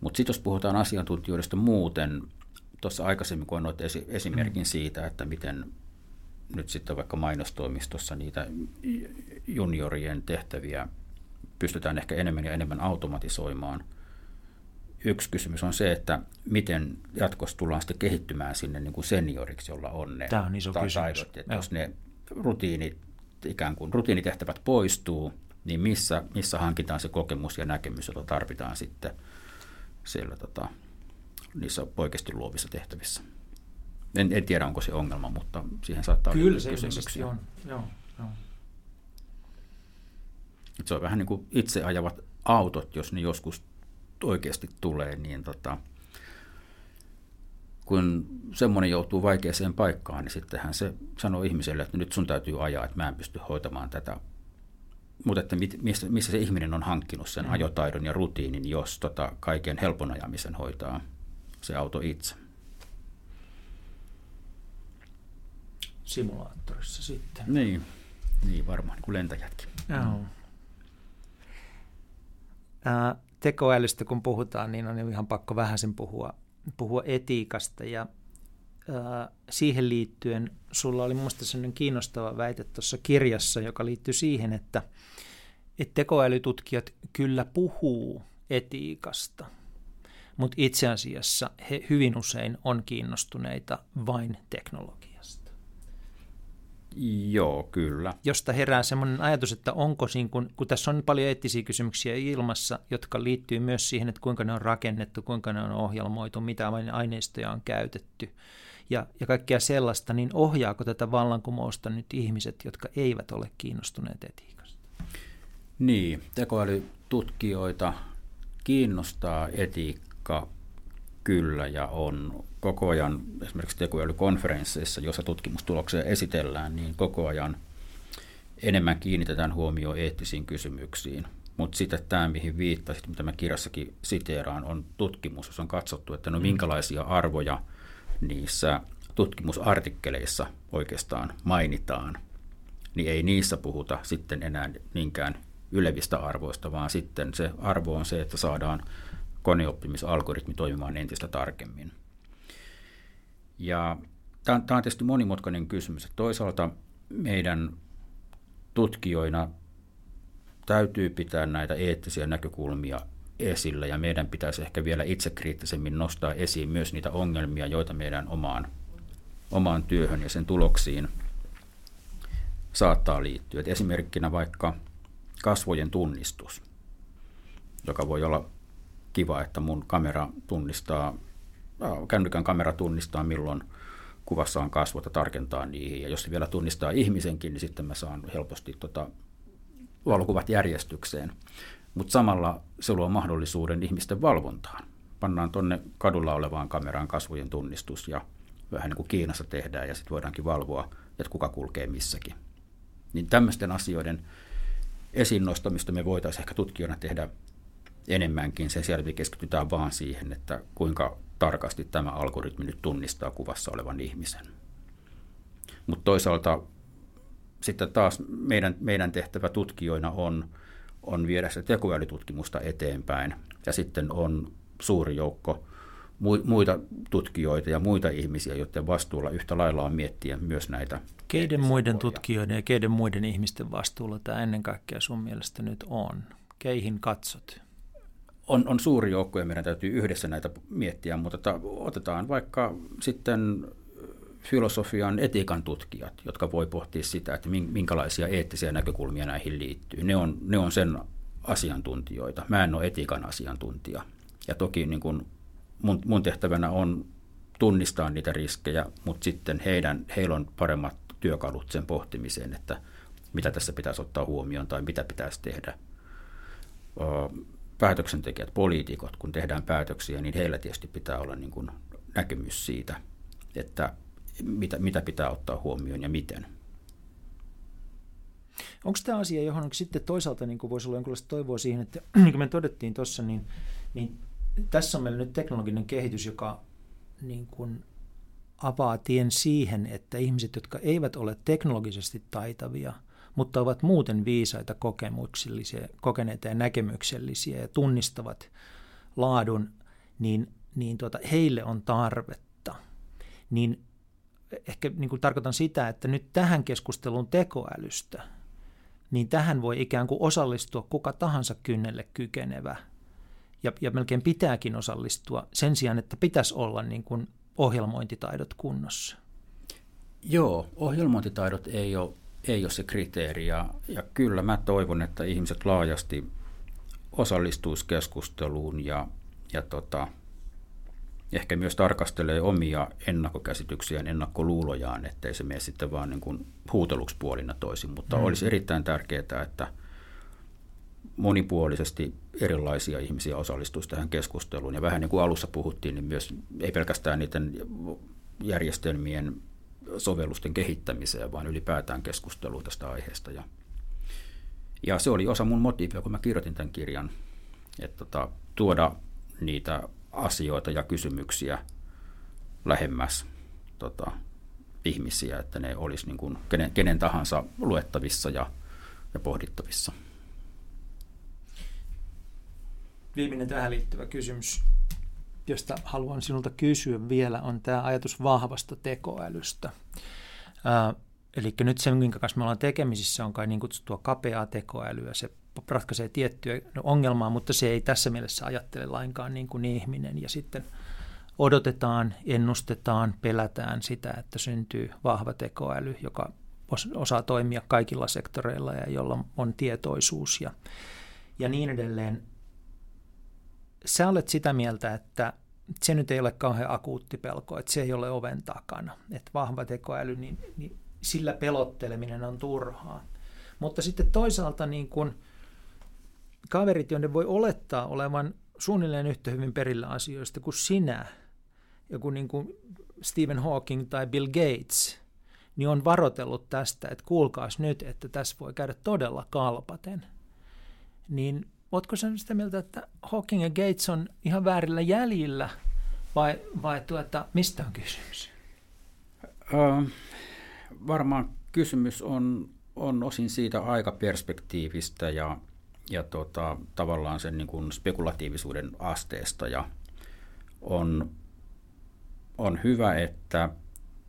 Mutta sitten jos puhutaan asiantuntijoista muuten, tuossa aikaisemmin kun annoit esimerkin mm. siitä, että miten nyt sitten vaikka mainostoimistossa niitä juniorien tehtäviä pystytään ehkä enemmän ja enemmän automatisoimaan. Yksi kysymys on se, että miten jatkossa tullaan sitten kehittymään sinne niin kuin senioriksi, jolla on ne Tämä on iso taidot. kysymys. Että jos ne rutiinit, ikään kuin rutiinitehtävät poistuu, niin missä, missä hankitaan se kokemus ja näkemys, jota tarvitaan sitten siellä tota, niissä oikeasti luovissa tehtävissä. En, en tiedä, onko se ongelma, mutta siihen saattaa Kyllä se kysymyksiä. on. Joo, joo. Se on vähän niin kuin itse ajavat autot, jos ne joskus oikeasti tulee, niin tota, kun semmoinen joutuu vaikeaseen paikkaan, niin sittenhän se sanoo ihmiselle, että nyt sun täytyy ajaa, että mä en pysty hoitamaan tätä. Mutta että mit, missä, missä se ihminen on hankkinut sen Mm. ajotaidon ja rutiinin, jos tota kaiken helpon ajamisen hoitaa se auto itse. Simulaattorissa sitten. Niin, niin varmaan, niin kuin lentäjätkin. Joo. Ää, tekoälystä kun puhutaan, niin on ihan pakko vähäsen puhua, puhua etiikasta. Ja ää, siihen liittyen sulla oli minusta sellainen kiinnostava väite tuossa kirjassa, joka liittyy siihen, että, että tekoälytutkijat kyllä puhuu etiikasta, mutta itse asiassa he hyvin usein on kiinnostuneita vain teknologiasta Joo, kyllä. josta herää semmoinen ajatus, että onko siinä, kun, kun tässä on paljon eettisiä kysymyksiä ilmassa, jotka liittyy myös siihen, että kuinka ne on rakennettu, kuinka ne on ohjelmoitu, mitä aineistoja on käytetty ja, ja kaikkea sellaista, niin ohjaako tätä vallankumousta nyt ihmiset, jotka eivät ole kiinnostuneet etiikasta? Niin, tekoälytutkijoita kiinnostaa etiikka kyllä ja on koko ajan esimerkiksi tekoälykonferensseissa, jossa tutkimustuloksia esitellään, niin koko ajan enemmän kiinnitetään huomioon eettisiin kysymyksiin. Mutta sitten tämä, mihin viittasit, mitä mä kirjassakin siteeraan, on tutkimus, jos on katsottu, että no minkälaisia arvoja niissä tutkimusartikkeleissa oikeastaan mainitaan, niin ei niissä puhuta sitten enää niinkään ylevistä arvoista, vaan sitten se arvo on se, että saadaan koneoppimisalgoritmi toimimaan entistä tarkemmin. Ja tämä on, tietysti monimutkainen kysymys. Toisaalta meidän tutkijoina täytyy pitää näitä eettisiä näkökulmia esillä ja meidän pitäisi ehkä vielä itsekriittisemmin nostaa esiin myös niitä ongelmia, joita meidän omaan, omaan työhön ja sen tuloksiin saattaa liittyä. Et esimerkkinä vaikka kasvojen tunnistus, joka voi olla kiva, että mun kamera tunnistaa, kännykän kamera tunnistaa milloin kuvassa on kasvot tarkentaa niihin. Ja jos se vielä tunnistaa ihmisenkin, niin sitten mä saan helposti tota, valokuvat järjestykseen. Mutta samalla se luo mahdollisuuden ihmisten valvontaan. Pannaan tuonne kadulla olevaan kameraan kasvojen tunnistus ja vähän niin kuin Kiinassa tehdään ja sitten voidaankin valvoa, että kuka kulkee missäkin. Niin tämmöisten asioiden esiin nostamista me voitaisiin ehkä tutkijoina tehdä enemmänkin. Sen sijaan keskitytään vaan siihen, että kuinka tarkasti tämä algoritmi nyt tunnistaa kuvassa olevan ihmisen. Mutta toisaalta sitten taas meidän, meidän tehtävä tutkijoina on, on viedä se tekoälytutkimusta eteenpäin. Ja sitten on suuri joukko muita tutkijoita ja muita ihmisiä, joiden vastuulla yhtä lailla on miettiä myös näitä. Keiden muiden tutkijoiden ja keiden muiden ihmisten vastuulla tämä ennen kaikkea sun mielestä nyt on? Keihin katsot? On, on suuri joukko ja meidän täytyy yhdessä näitä miettiä, mutta ta, otetaan vaikka sitten filosofian etiikan tutkijat, jotka voi pohtia sitä, että minkälaisia eettisiä näkökulmia näihin liittyy. Ne on, ne on sen asiantuntijoita. Mä en ole etiikan asiantuntija. Ja toki niin kun mun, mun tehtävänä on tunnistaa niitä riskejä, mutta sitten heidän, heillä on paremmat työkalut sen pohtimiseen, että mitä tässä pitäisi ottaa huomioon tai mitä pitäisi tehdä. Päätöksentekijät, poliitikot, kun tehdään päätöksiä, niin heillä tietysti pitää olla niin kuin näkemys siitä, että mitä, mitä pitää ottaa huomioon ja miten. Onko tämä asia, johon sitten toisaalta niin voisi olla jonkinlaista toivoa siihen, että niin kuin me todettiin tuossa, niin, niin tässä on meillä nyt teknologinen kehitys, joka niin kuin avaa tien siihen, että ihmiset, jotka eivät ole teknologisesti taitavia, mutta ovat muuten viisaita, kokemuksellisia, kokeneita ja näkemyksellisiä ja tunnistavat laadun, niin, niin tuota, heille on tarvetta. Niin ehkä niin kuin tarkoitan sitä, että nyt tähän keskusteluun tekoälystä, niin tähän voi ikään kuin osallistua kuka tahansa kynnelle kykenevä. Ja, ja melkein pitääkin osallistua sen sijaan, että pitäisi olla niin kuin ohjelmointitaidot kunnossa. Joo, ohjelmointitaidot ei ole, ei ole se kriteeri ja, ja kyllä mä toivon, että ihmiset laajasti osallistuisi keskusteluun ja, ja tota, ehkä myös tarkastelee omia ennakkokäsityksiään, ennakkoluulojaan, ettei se mene sitten vaan niin kuin huuteluksi puolina toisin. Mutta mm. olisi erittäin tärkeää, että monipuolisesti erilaisia ihmisiä osallistuisi tähän keskusteluun. Ja vähän niin kuin alussa puhuttiin, niin myös ei pelkästään niiden järjestelmien sovellusten kehittämiseen, vaan ylipäätään keskusteluun tästä aiheesta. Ja, ja se oli osa mun motiivia, kun mä kirjoitin tämän kirjan, että tota, tuoda niitä asioita ja kysymyksiä lähemmäs tota, ihmisiä, että ne olisi niin kuin kenen, kenen tahansa luettavissa ja, ja pohdittavissa. Viimeinen tähän liittyvä kysymys, josta haluan sinulta kysyä vielä, on tämä ajatus vahvasta tekoälystä. Ää, eli nyt se, minkä kanssa me ollaan tekemisissä, on kai niin kutsuttua kapeaa tekoälyä. Se ratkaisee tiettyä ongelmaa, mutta se ei tässä mielessä ajattele lainkaan niin kuin ihminen. Ja sitten odotetaan, ennustetaan, pelätään sitä, että syntyy vahva tekoäly, joka osaa toimia kaikilla sektoreilla ja jolla on tietoisuus ja, ja niin edelleen. Sä olet sitä mieltä, että se nyt ei ole kauhean akuutti pelko, että se ei ole oven takana. Että vahva tekoäly, niin, niin sillä pelotteleminen on turhaa. Mutta sitten toisaalta niin kuin – kaverit, joiden voi olettaa olevan suunnilleen yhtä hyvin perillä asioista kuin sinä, joku niin kuin Stephen Hawking tai Bill Gates, niin on varotellut tästä, että kuulkaas nyt, että tässä voi käydä todella kalpaten. Niin ootko sä sitä mieltä, että Hawking ja Gates on ihan väärillä jäljillä vai, vai tuota, mistä on kysymys? Uh, varmaan kysymys on, on osin siitä aikaperspektiivistä ja ja tota, tavallaan sen niin kuin spekulatiivisuuden asteesta. Ja on, on hyvä, että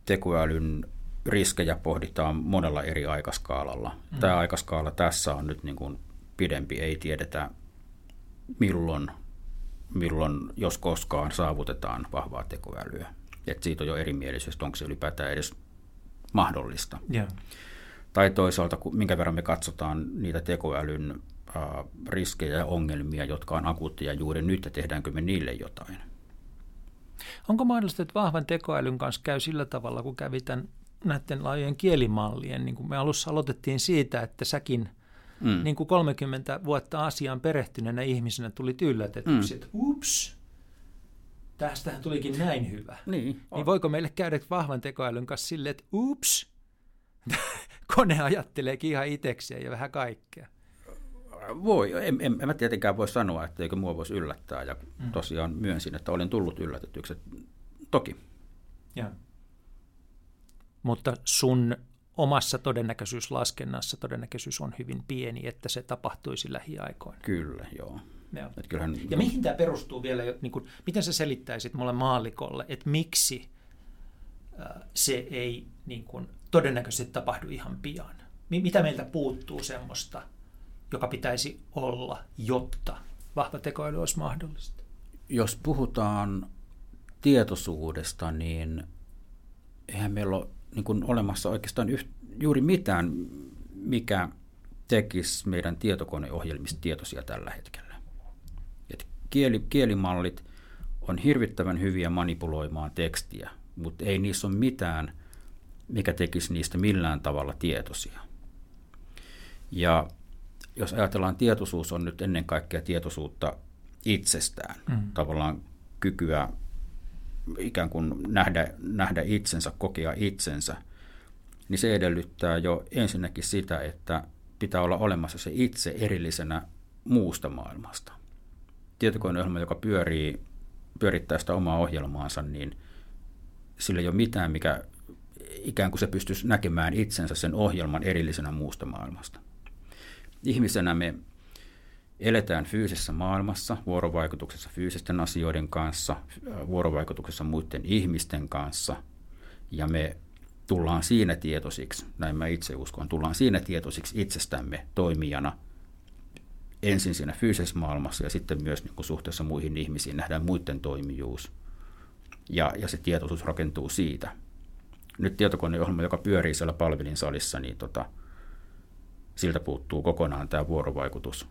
tekoälyn riskejä pohditaan monella eri aikaskaalalla. Mm. Tämä aikaskaala tässä on nyt niin kuin pidempi, ei tiedetä milloin, milloin, jos koskaan saavutetaan vahvaa tekoälyä. Et siitä on jo erimielisyys, onko se ylipäätään edes mahdollista. Yeah. Tai toisaalta, minkä verran me katsotaan niitä tekoälyn riskejä ja ongelmia, jotka on akuutteja juuri nyt, ja tehdäänkö me niille jotain. Onko mahdollista, että vahvan tekoälyn kanssa käy sillä tavalla, kun kävi tämän, näiden laajojen kielimallien, niin kuin me alussa aloitettiin siitä, että säkin mm. niin kuin 30 vuotta asiaan perehtyneenä ihmisenä tulit yllätetyksi, mm. että ups, tästähän tulikin näin hyvä. Niin, niin voiko meille käydä vahvan tekoälyn kanssa silleen, että ups, kone ajatteleekin ihan itsekseen ja vähän kaikkea voi, en, en, en mä tietenkään voi sanoa, etteikö mua voisi yllättää, ja mm. tosiaan myönsin, että olen tullut yllätetyksi. Toki. Ja. Mutta sun omassa todennäköisyyslaskennassa todennäköisyys on hyvin pieni, että se tapahtuisi lähiaikoina. Kyllä, joo. joo. Et kyllähän, ja mihin tämä perustuu vielä, niin kuin, miten sä selittäisit mulle maalikolle, että miksi äh, se ei niin kuin, todennäköisesti tapahdu ihan pian? Mitä meiltä puuttuu semmoista, joka pitäisi olla, jotta vahva tekoäly olisi mahdollista? Jos puhutaan tietoisuudesta, niin eihän meillä ole niin kuin olemassa oikeastaan yht, juuri mitään, mikä tekisi meidän tietokoneohjelmista tietoisia tällä hetkellä. Et kieli, kielimallit on hirvittävän hyviä manipuloimaan tekstiä, mutta ei niissä ole mitään, mikä tekisi niistä millään tavalla tietoisia. Ja jos ajatellaan, tietoisuus on nyt ennen kaikkea tietoisuutta itsestään, mm. tavallaan kykyä ikään kuin nähdä, nähdä itsensä, kokea itsensä, niin se edellyttää jo ensinnäkin sitä, että pitää olla olemassa se itse erillisenä muusta maailmasta. Tietokoneohjelma, joka pyörii, pyörittää sitä omaa ohjelmaansa, niin sillä ei ole mitään, mikä ikään kuin se pystyisi näkemään itsensä sen ohjelman erillisenä muusta maailmasta ihmisenä me eletään fyysisessä maailmassa, vuorovaikutuksessa fyysisten asioiden kanssa, vuorovaikutuksessa muiden ihmisten kanssa, ja me tullaan siinä tietoisiksi, näin mä itse uskon, tullaan siinä tietoisiksi itsestämme toimijana ensin siinä fyysisessä maailmassa ja sitten myös niin kuin suhteessa muihin ihmisiin nähdään muiden toimijuus. Ja, ja se tietoisuus rakentuu siitä. Nyt tietokoneohjelma, joka pyörii siellä palvelin salissa, niin tota, siltä puuttuu kokonaan tämä vuorovaikutus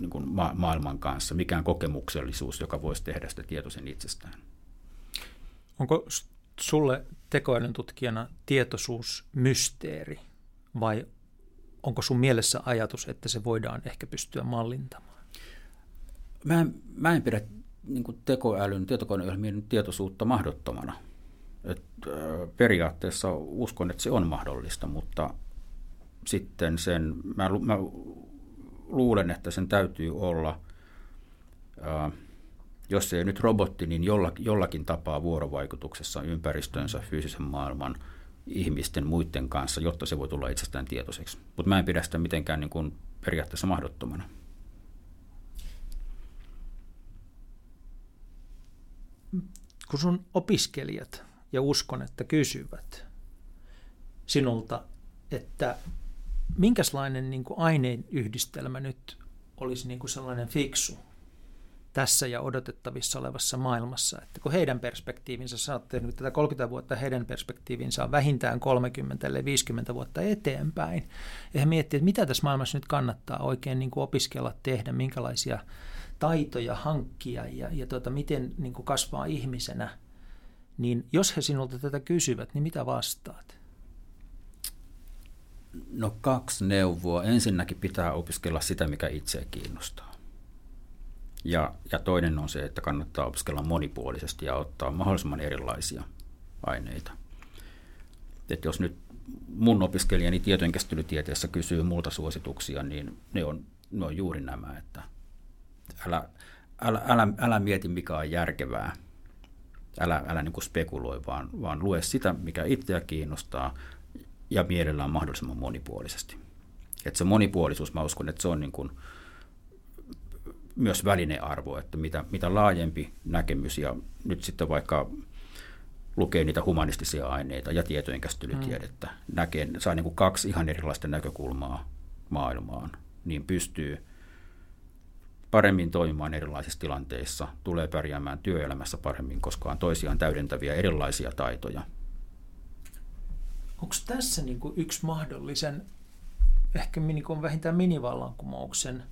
niin kuin ma- maailman kanssa, mikään kokemuksellisuus, joka voisi tehdä sitä tietoisen itsestään. Onko sulle tekoälyn tutkijana tietoisuus mysteeri vai onko sun mielessä ajatus, että se voidaan ehkä pystyä mallintamaan? Mä en, mä en pidä niin kuin tekoälyn, tietokoneohjelmien tietoisuutta mahdottomana. Et, äh, periaatteessa uskon, että se on mahdollista, mutta sitten sen, mä, mä luulen, että sen täytyy olla, äh, jos ei nyt robotti, niin jollakin, jollakin tapaa vuorovaikutuksessa ympäristönsä, fyysisen maailman, ihmisten, muiden kanssa, jotta se voi tulla itsestään tietoiseksi. Mutta mä en pidä sitä mitenkään niin kuin periaatteessa mahdottomana. Kun sun opiskelijat ja uskon, että kysyvät sinulta, että minkälainen niin aineyhdistelmä nyt olisi niin kuin sellainen fiksu tässä ja odotettavissa olevassa maailmassa, että kun heidän perspektiivinsä, saatte nyt tätä 30 vuotta, heidän perspektiivinsä on vähintään 30 eli 50 vuotta eteenpäin, ja he miettivät, että mitä tässä maailmassa nyt kannattaa oikein niin kuin opiskella tehdä, minkälaisia taitoja hankkia ja, ja tuota, miten niin kuin kasvaa ihmisenä, niin jos he sinulta tätä kysyvät, niin mitä vastaat? No kaksi neuvoa. Ensinnäkin pitää opiskella sitä, mikä itseä kiinnostaa. Ja, ja toinen on se, että kannattaa opiskella monipuolisesti ja ottaa mahdollisimman erilaisia aineita. Et jos nyt mun opiskelijani tietojenkäsittelytieteessä kysyy multa suosituksia, niin ne on, ne on juuri nämä, että älä, älä, älä, älä mieti mikä on järkevää, älä, älä niin spekuloi, vaan, vaan lue sitä, mikä itseä kiinnostaa ja mielellään mahdollisimman monipuolisesti. Et se monipuolisuus, mä uskon, että se on niin kuin myös välinearvo, että mitä, mitä laajempi näkemys ja nyt sitten vaikka lukee niitä humanistisia aineita ja tietojen käsittelytiedettä, mm. näkee, saa niin kuin kaksi ihan erilaista näkökulmaa maailmaan, niin pystyy paremmin toimimaan erilaisissa tilanteissa, tulee pärjäämään työelämässä paremmin, koska on toisiaan täydentäviä erilaisia taitoja. Onko tässä niin kuin yksi mahdollisen, ehkä niin kuin vähintään minivallankumouksen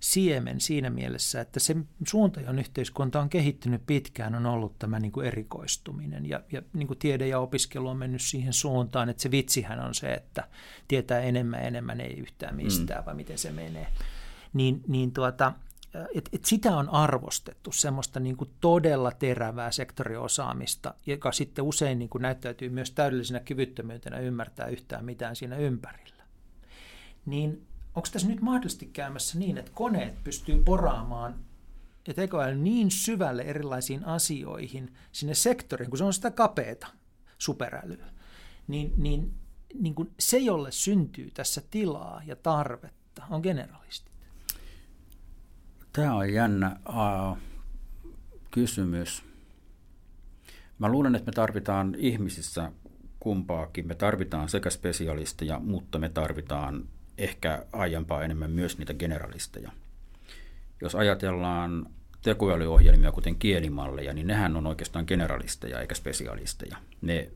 siemen siinä mielessä, että se suunta, johon yhteiskunta on kehittynyt pitkään, on ollut tämä niin kuin erikoistuminen. Ja, ja niin kuin tiede ja opiskelu on mennyt siihen suuntaan, että se vitsihän on se, että tietää enemmän enemmän ei yhtään mistään, mm. vai miten se menee. Niin, niin tuota, et, et sitä on arvostettu, semmoista niin kuin todella terävää sektoriosaamista, joka sitten usein niin kuin näyttäytyy myös täydellisenä kyvyttömyytenä ymmärtää yhtään mitään siinä ympärillä. Niin onko tässä nyt mahdollisesti käymässä niin, että koneet pystyy poraamaan ja tekoäly niin syvälle erilaisiin asioihin sinne sektoriin, kun se on sitä kapeata superälyä, niin, niin, niin kuin se, jolle syntyy tässä tilaa ja tarvetta, on generalisti. Tämä on jännä uh, kysymys. Mä luulen, että me tarvitaan ihmisissä kumpaakin. Me tarvitaan sekä spesialisteja, mutta me tarvitaan ehkä aiempaa enemmän myös niitä generalisteja. Jos ajatellaan tekoälyohjelmia, kuten kielimalleja, niin nehän on oikeastaan generalisteja eikä spesialisteja. Ne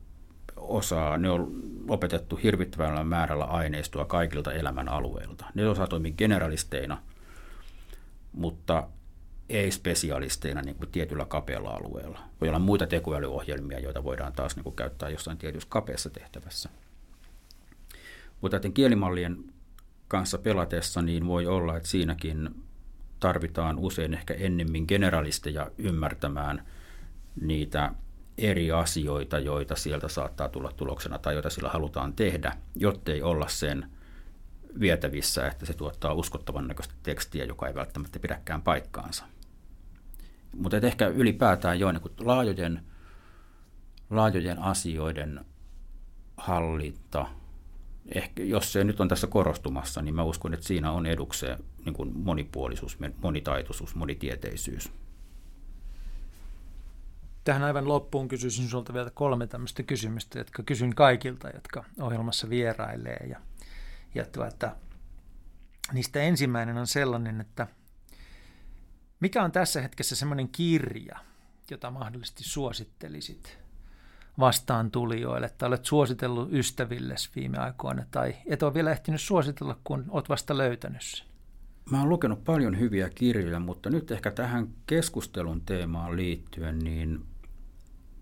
osaa, ne on opetettu hirvittävällä määrällä aineistoa kaikilta elämän alueilta. Ne osaa toimia generalisteina, mutta ei spesialisteina niin kuin tietyllä kapealla alueella. Voi olla muita tekoälyohjelmia, joita voidaan taas niin kuin käyttää jossain tietyssä kapeassa tehtävässä. Mutta näiden kielimallien kanssa pelatessa, niin voi olla, että siinäkin tarvitaan usein ehkä ennemmin generalisteja ymmärtämään niitä eri asioita, joita sieltä saattaa tulla tuloksena tai joita sillä halutaan tehdä, jottei olla sen vietävissä, että se tuottaa uskottavan näköistä tekstiä, joka ei välttämättä pidäkään paikkaansa. Mutta ehkä ylipäätään jo niin laajojen, laajojen asioiden hallinta – ehkä, jos se nyt on tässä korostumassa, niin mä uskon, että siinä on edukseen niin kuin monipuolisuus, monitaitoisuus, monitieteisyys. Tähän aivan loppuun kysyisin sinulta vielä kolme tämmöistä kysymystä, jotka kysyn kaikilta, jotka ohjelmassa vierailee. Ja, ja tuota, niistä ensimmäinen on sellainen, että mikä on tässä hetkessä semmoinen kirja, jota mahdollisesti suosittelisit vastaan tulijoille, että olet suositellut ystävillesi viime aikoina, tai et ole vielä ehtinyt suositella, kun olet vasta löytänyt sen? Mä oon lukenut paljon hyviä kirjoja, mutta nyt ehkä tähän keskustelun teemaan liittyen, niin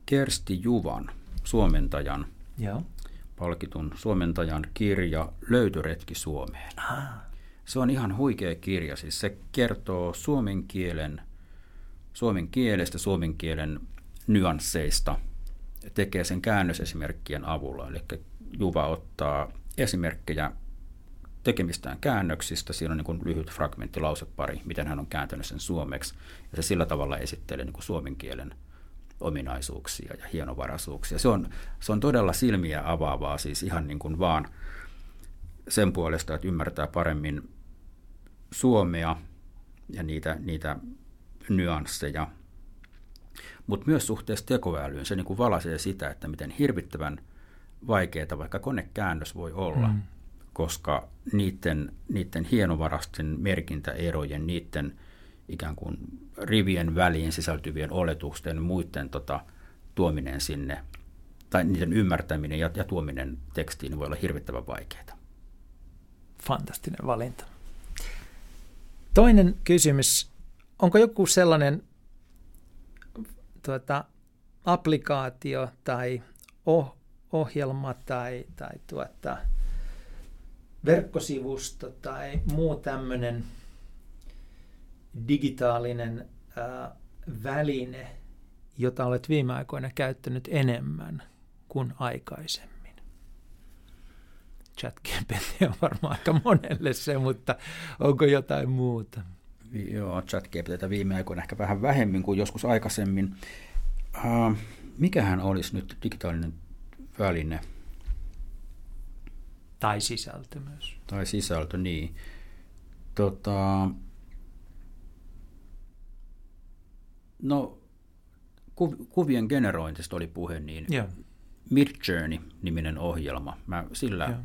Kersti Juvan, suomentajan, Joo. Palkitun suomentajan kirja Löytöretki Suomeen. Se on ihan huikea kirja, siis se kertoo suomen kielen, suomen kielestä, suomen kielen nyansseista, tekee sen käännösesimerkkien avulla. Eli Juva ottaa esimerkkejä tekemistään käännöksistä. Siinä on niin kuin lyhyt fragmentti, lausepari, miten hän on kääntänyt sen suomeksi. Ja se sillä tavalla esittelee niin kuin suomen kielen ominaisuuksia ja hienovaraisuuksia. Se on, se on todella silmiä avaavaa, siis ihan niin kuin vaan sen puolesta, että ymmärtää paremmin suomea ja niitä, niitä nyansseja, mutta myös suhteessa tekoälyyn. Se niin kuin valaisee sitä, että miten hirvittävän vaikeaa vaikka konekäännös voi olla, mm. koska niiden, niiden hienovarasten merkintäerojen, niiden ikään kuin rivien väliin sisältyvien oletusten muiden tota, tuominen sinne, tai niiden ymmärtäminen ja, ja tuominen tekstiin voi olla hirvittävän vaikeaa. Fantastinen valinta. Toinen kysymys. Onko joku sellainen tuota, applikaatio tai oh, ohjelma tai, tai tuota, verkkosivusto tai muu tämmöinen digitaalinen väline, jota olet viime aikoina käyttänyt enemmän kuin aikaisemmin? ChatGPT on varmaan aika monelle se, mutta onko jotain muuta? Joo, ChatGPT viime aikoina ehkä vähän vähemmän kuin joskus aikaisemmin. Uh, mikähän olisi nyt digitaalinen väline? Tai sisältö myös. Tai sisältö, niin. Tota, no, kuvien generointista oli puhe, niin. Midjourney-niminen ohjelma. Mä sillä Joo.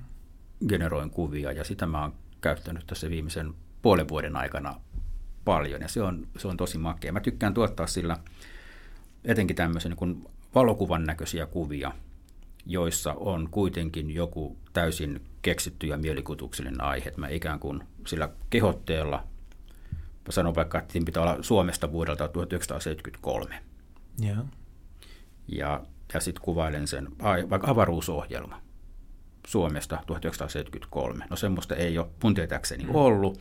generoin kuvia ja sitä mä oon käyttänyt tässä viimeisen puolen vuoden aikana paljon ja se on, se on tosi makea. Mä tykkään tuottaa sillä etenkin tämmöisen niin valokuvan näköisiä kuvia, joissa on kuitenkin joku täysin keksitty ja mielikuvituksellinen aihe. Mä ikään kuin sillä kehotteella, sanon vaikka, että pitää olla Suomesta vuodelta 1973. Yeah. Ja, ja sitten kuvailen sen, vaikka avaruusohjelma Suomesta 1973. No semmoista ei ole mun tietääkseni mm. ollut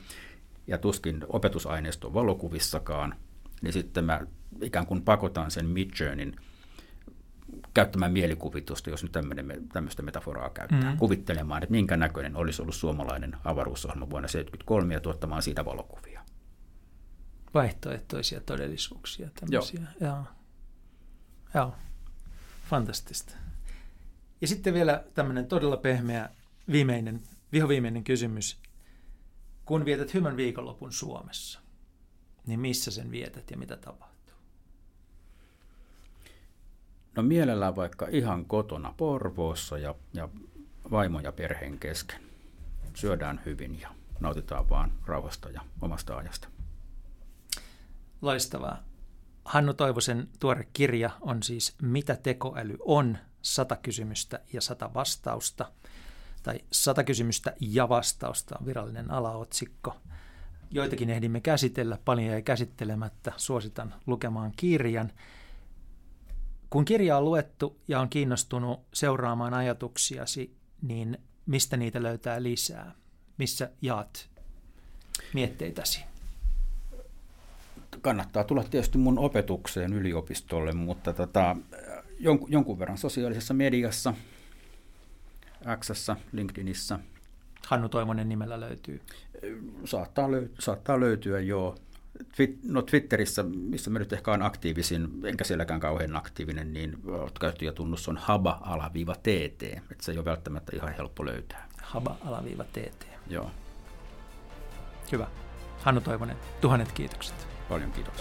ja tuskin opetusaineisto valokuvissakaan, niin sitten mä ikään kuin pakotan sen Midjourneyn käyttämään mielikuvitusta, jos nyt tämmöistä metaforaa käyttää, mm. kuvittelemaan, että minkä näköinen olisi ollut suomalainen avaruusohjelma vuonna 1973 ja tuottamaan siitä valokuvia. Vaihtoehtoisia todellisuuksia tämmöisiä. Joo. Joo. Joo. Fantastista. Ja sitten vielä tämmöinen todella pehmeä viimeinen, vihoviimeinen kysymys kun vietät hyvän viikonlopun Suomessa, niin missä sen vietät ja mitä tapahtuu? No mielellään vaikka ihan kotona Porvoossa ja, ja vaimon ja perheen kesken. Syödään hyvin ja nautitaan vaan rauhasta ja omasta ajasta. Loistavaa. Hannu Toivosen tuore kirja on siis Mitä tekoäly on? Sata kysymystä ja sata vastausta tai sata kysymystä ja vastausta on virallinen alaotsikko. Joitakin ehdimme käsitellä, paljon jäi käsittelemättä. Suositan lukemaan kirjan. Kun kirja on luettu ja on kiinnostunut seuraamaan ajatuksiasi, niin mistä niitä löytää lisää? Missä jaat mietteitäsi? Kannattaa tulla tietysti mun opetukseen yliopistolle, mutta tota, jonkun, jonkun verran sosiaalisessa mediassa – Xssä, LinkedInissä. Hannu Toivonen nimellä löytyy. Saattaa, löy- saattaa löytyä, joo. No Twitterissä, missä mä nyt ehkä on aktiivisin, enkä sielläkään kauhean aktiivinen, niin käyttäjätunnus on haba-tt, että se ei ole välttämättä ihan helppo löytää. Haba-tt. Joo. Hyvä. Hannu Toivonen, tuhannet kiitokset. Orión Quiroz.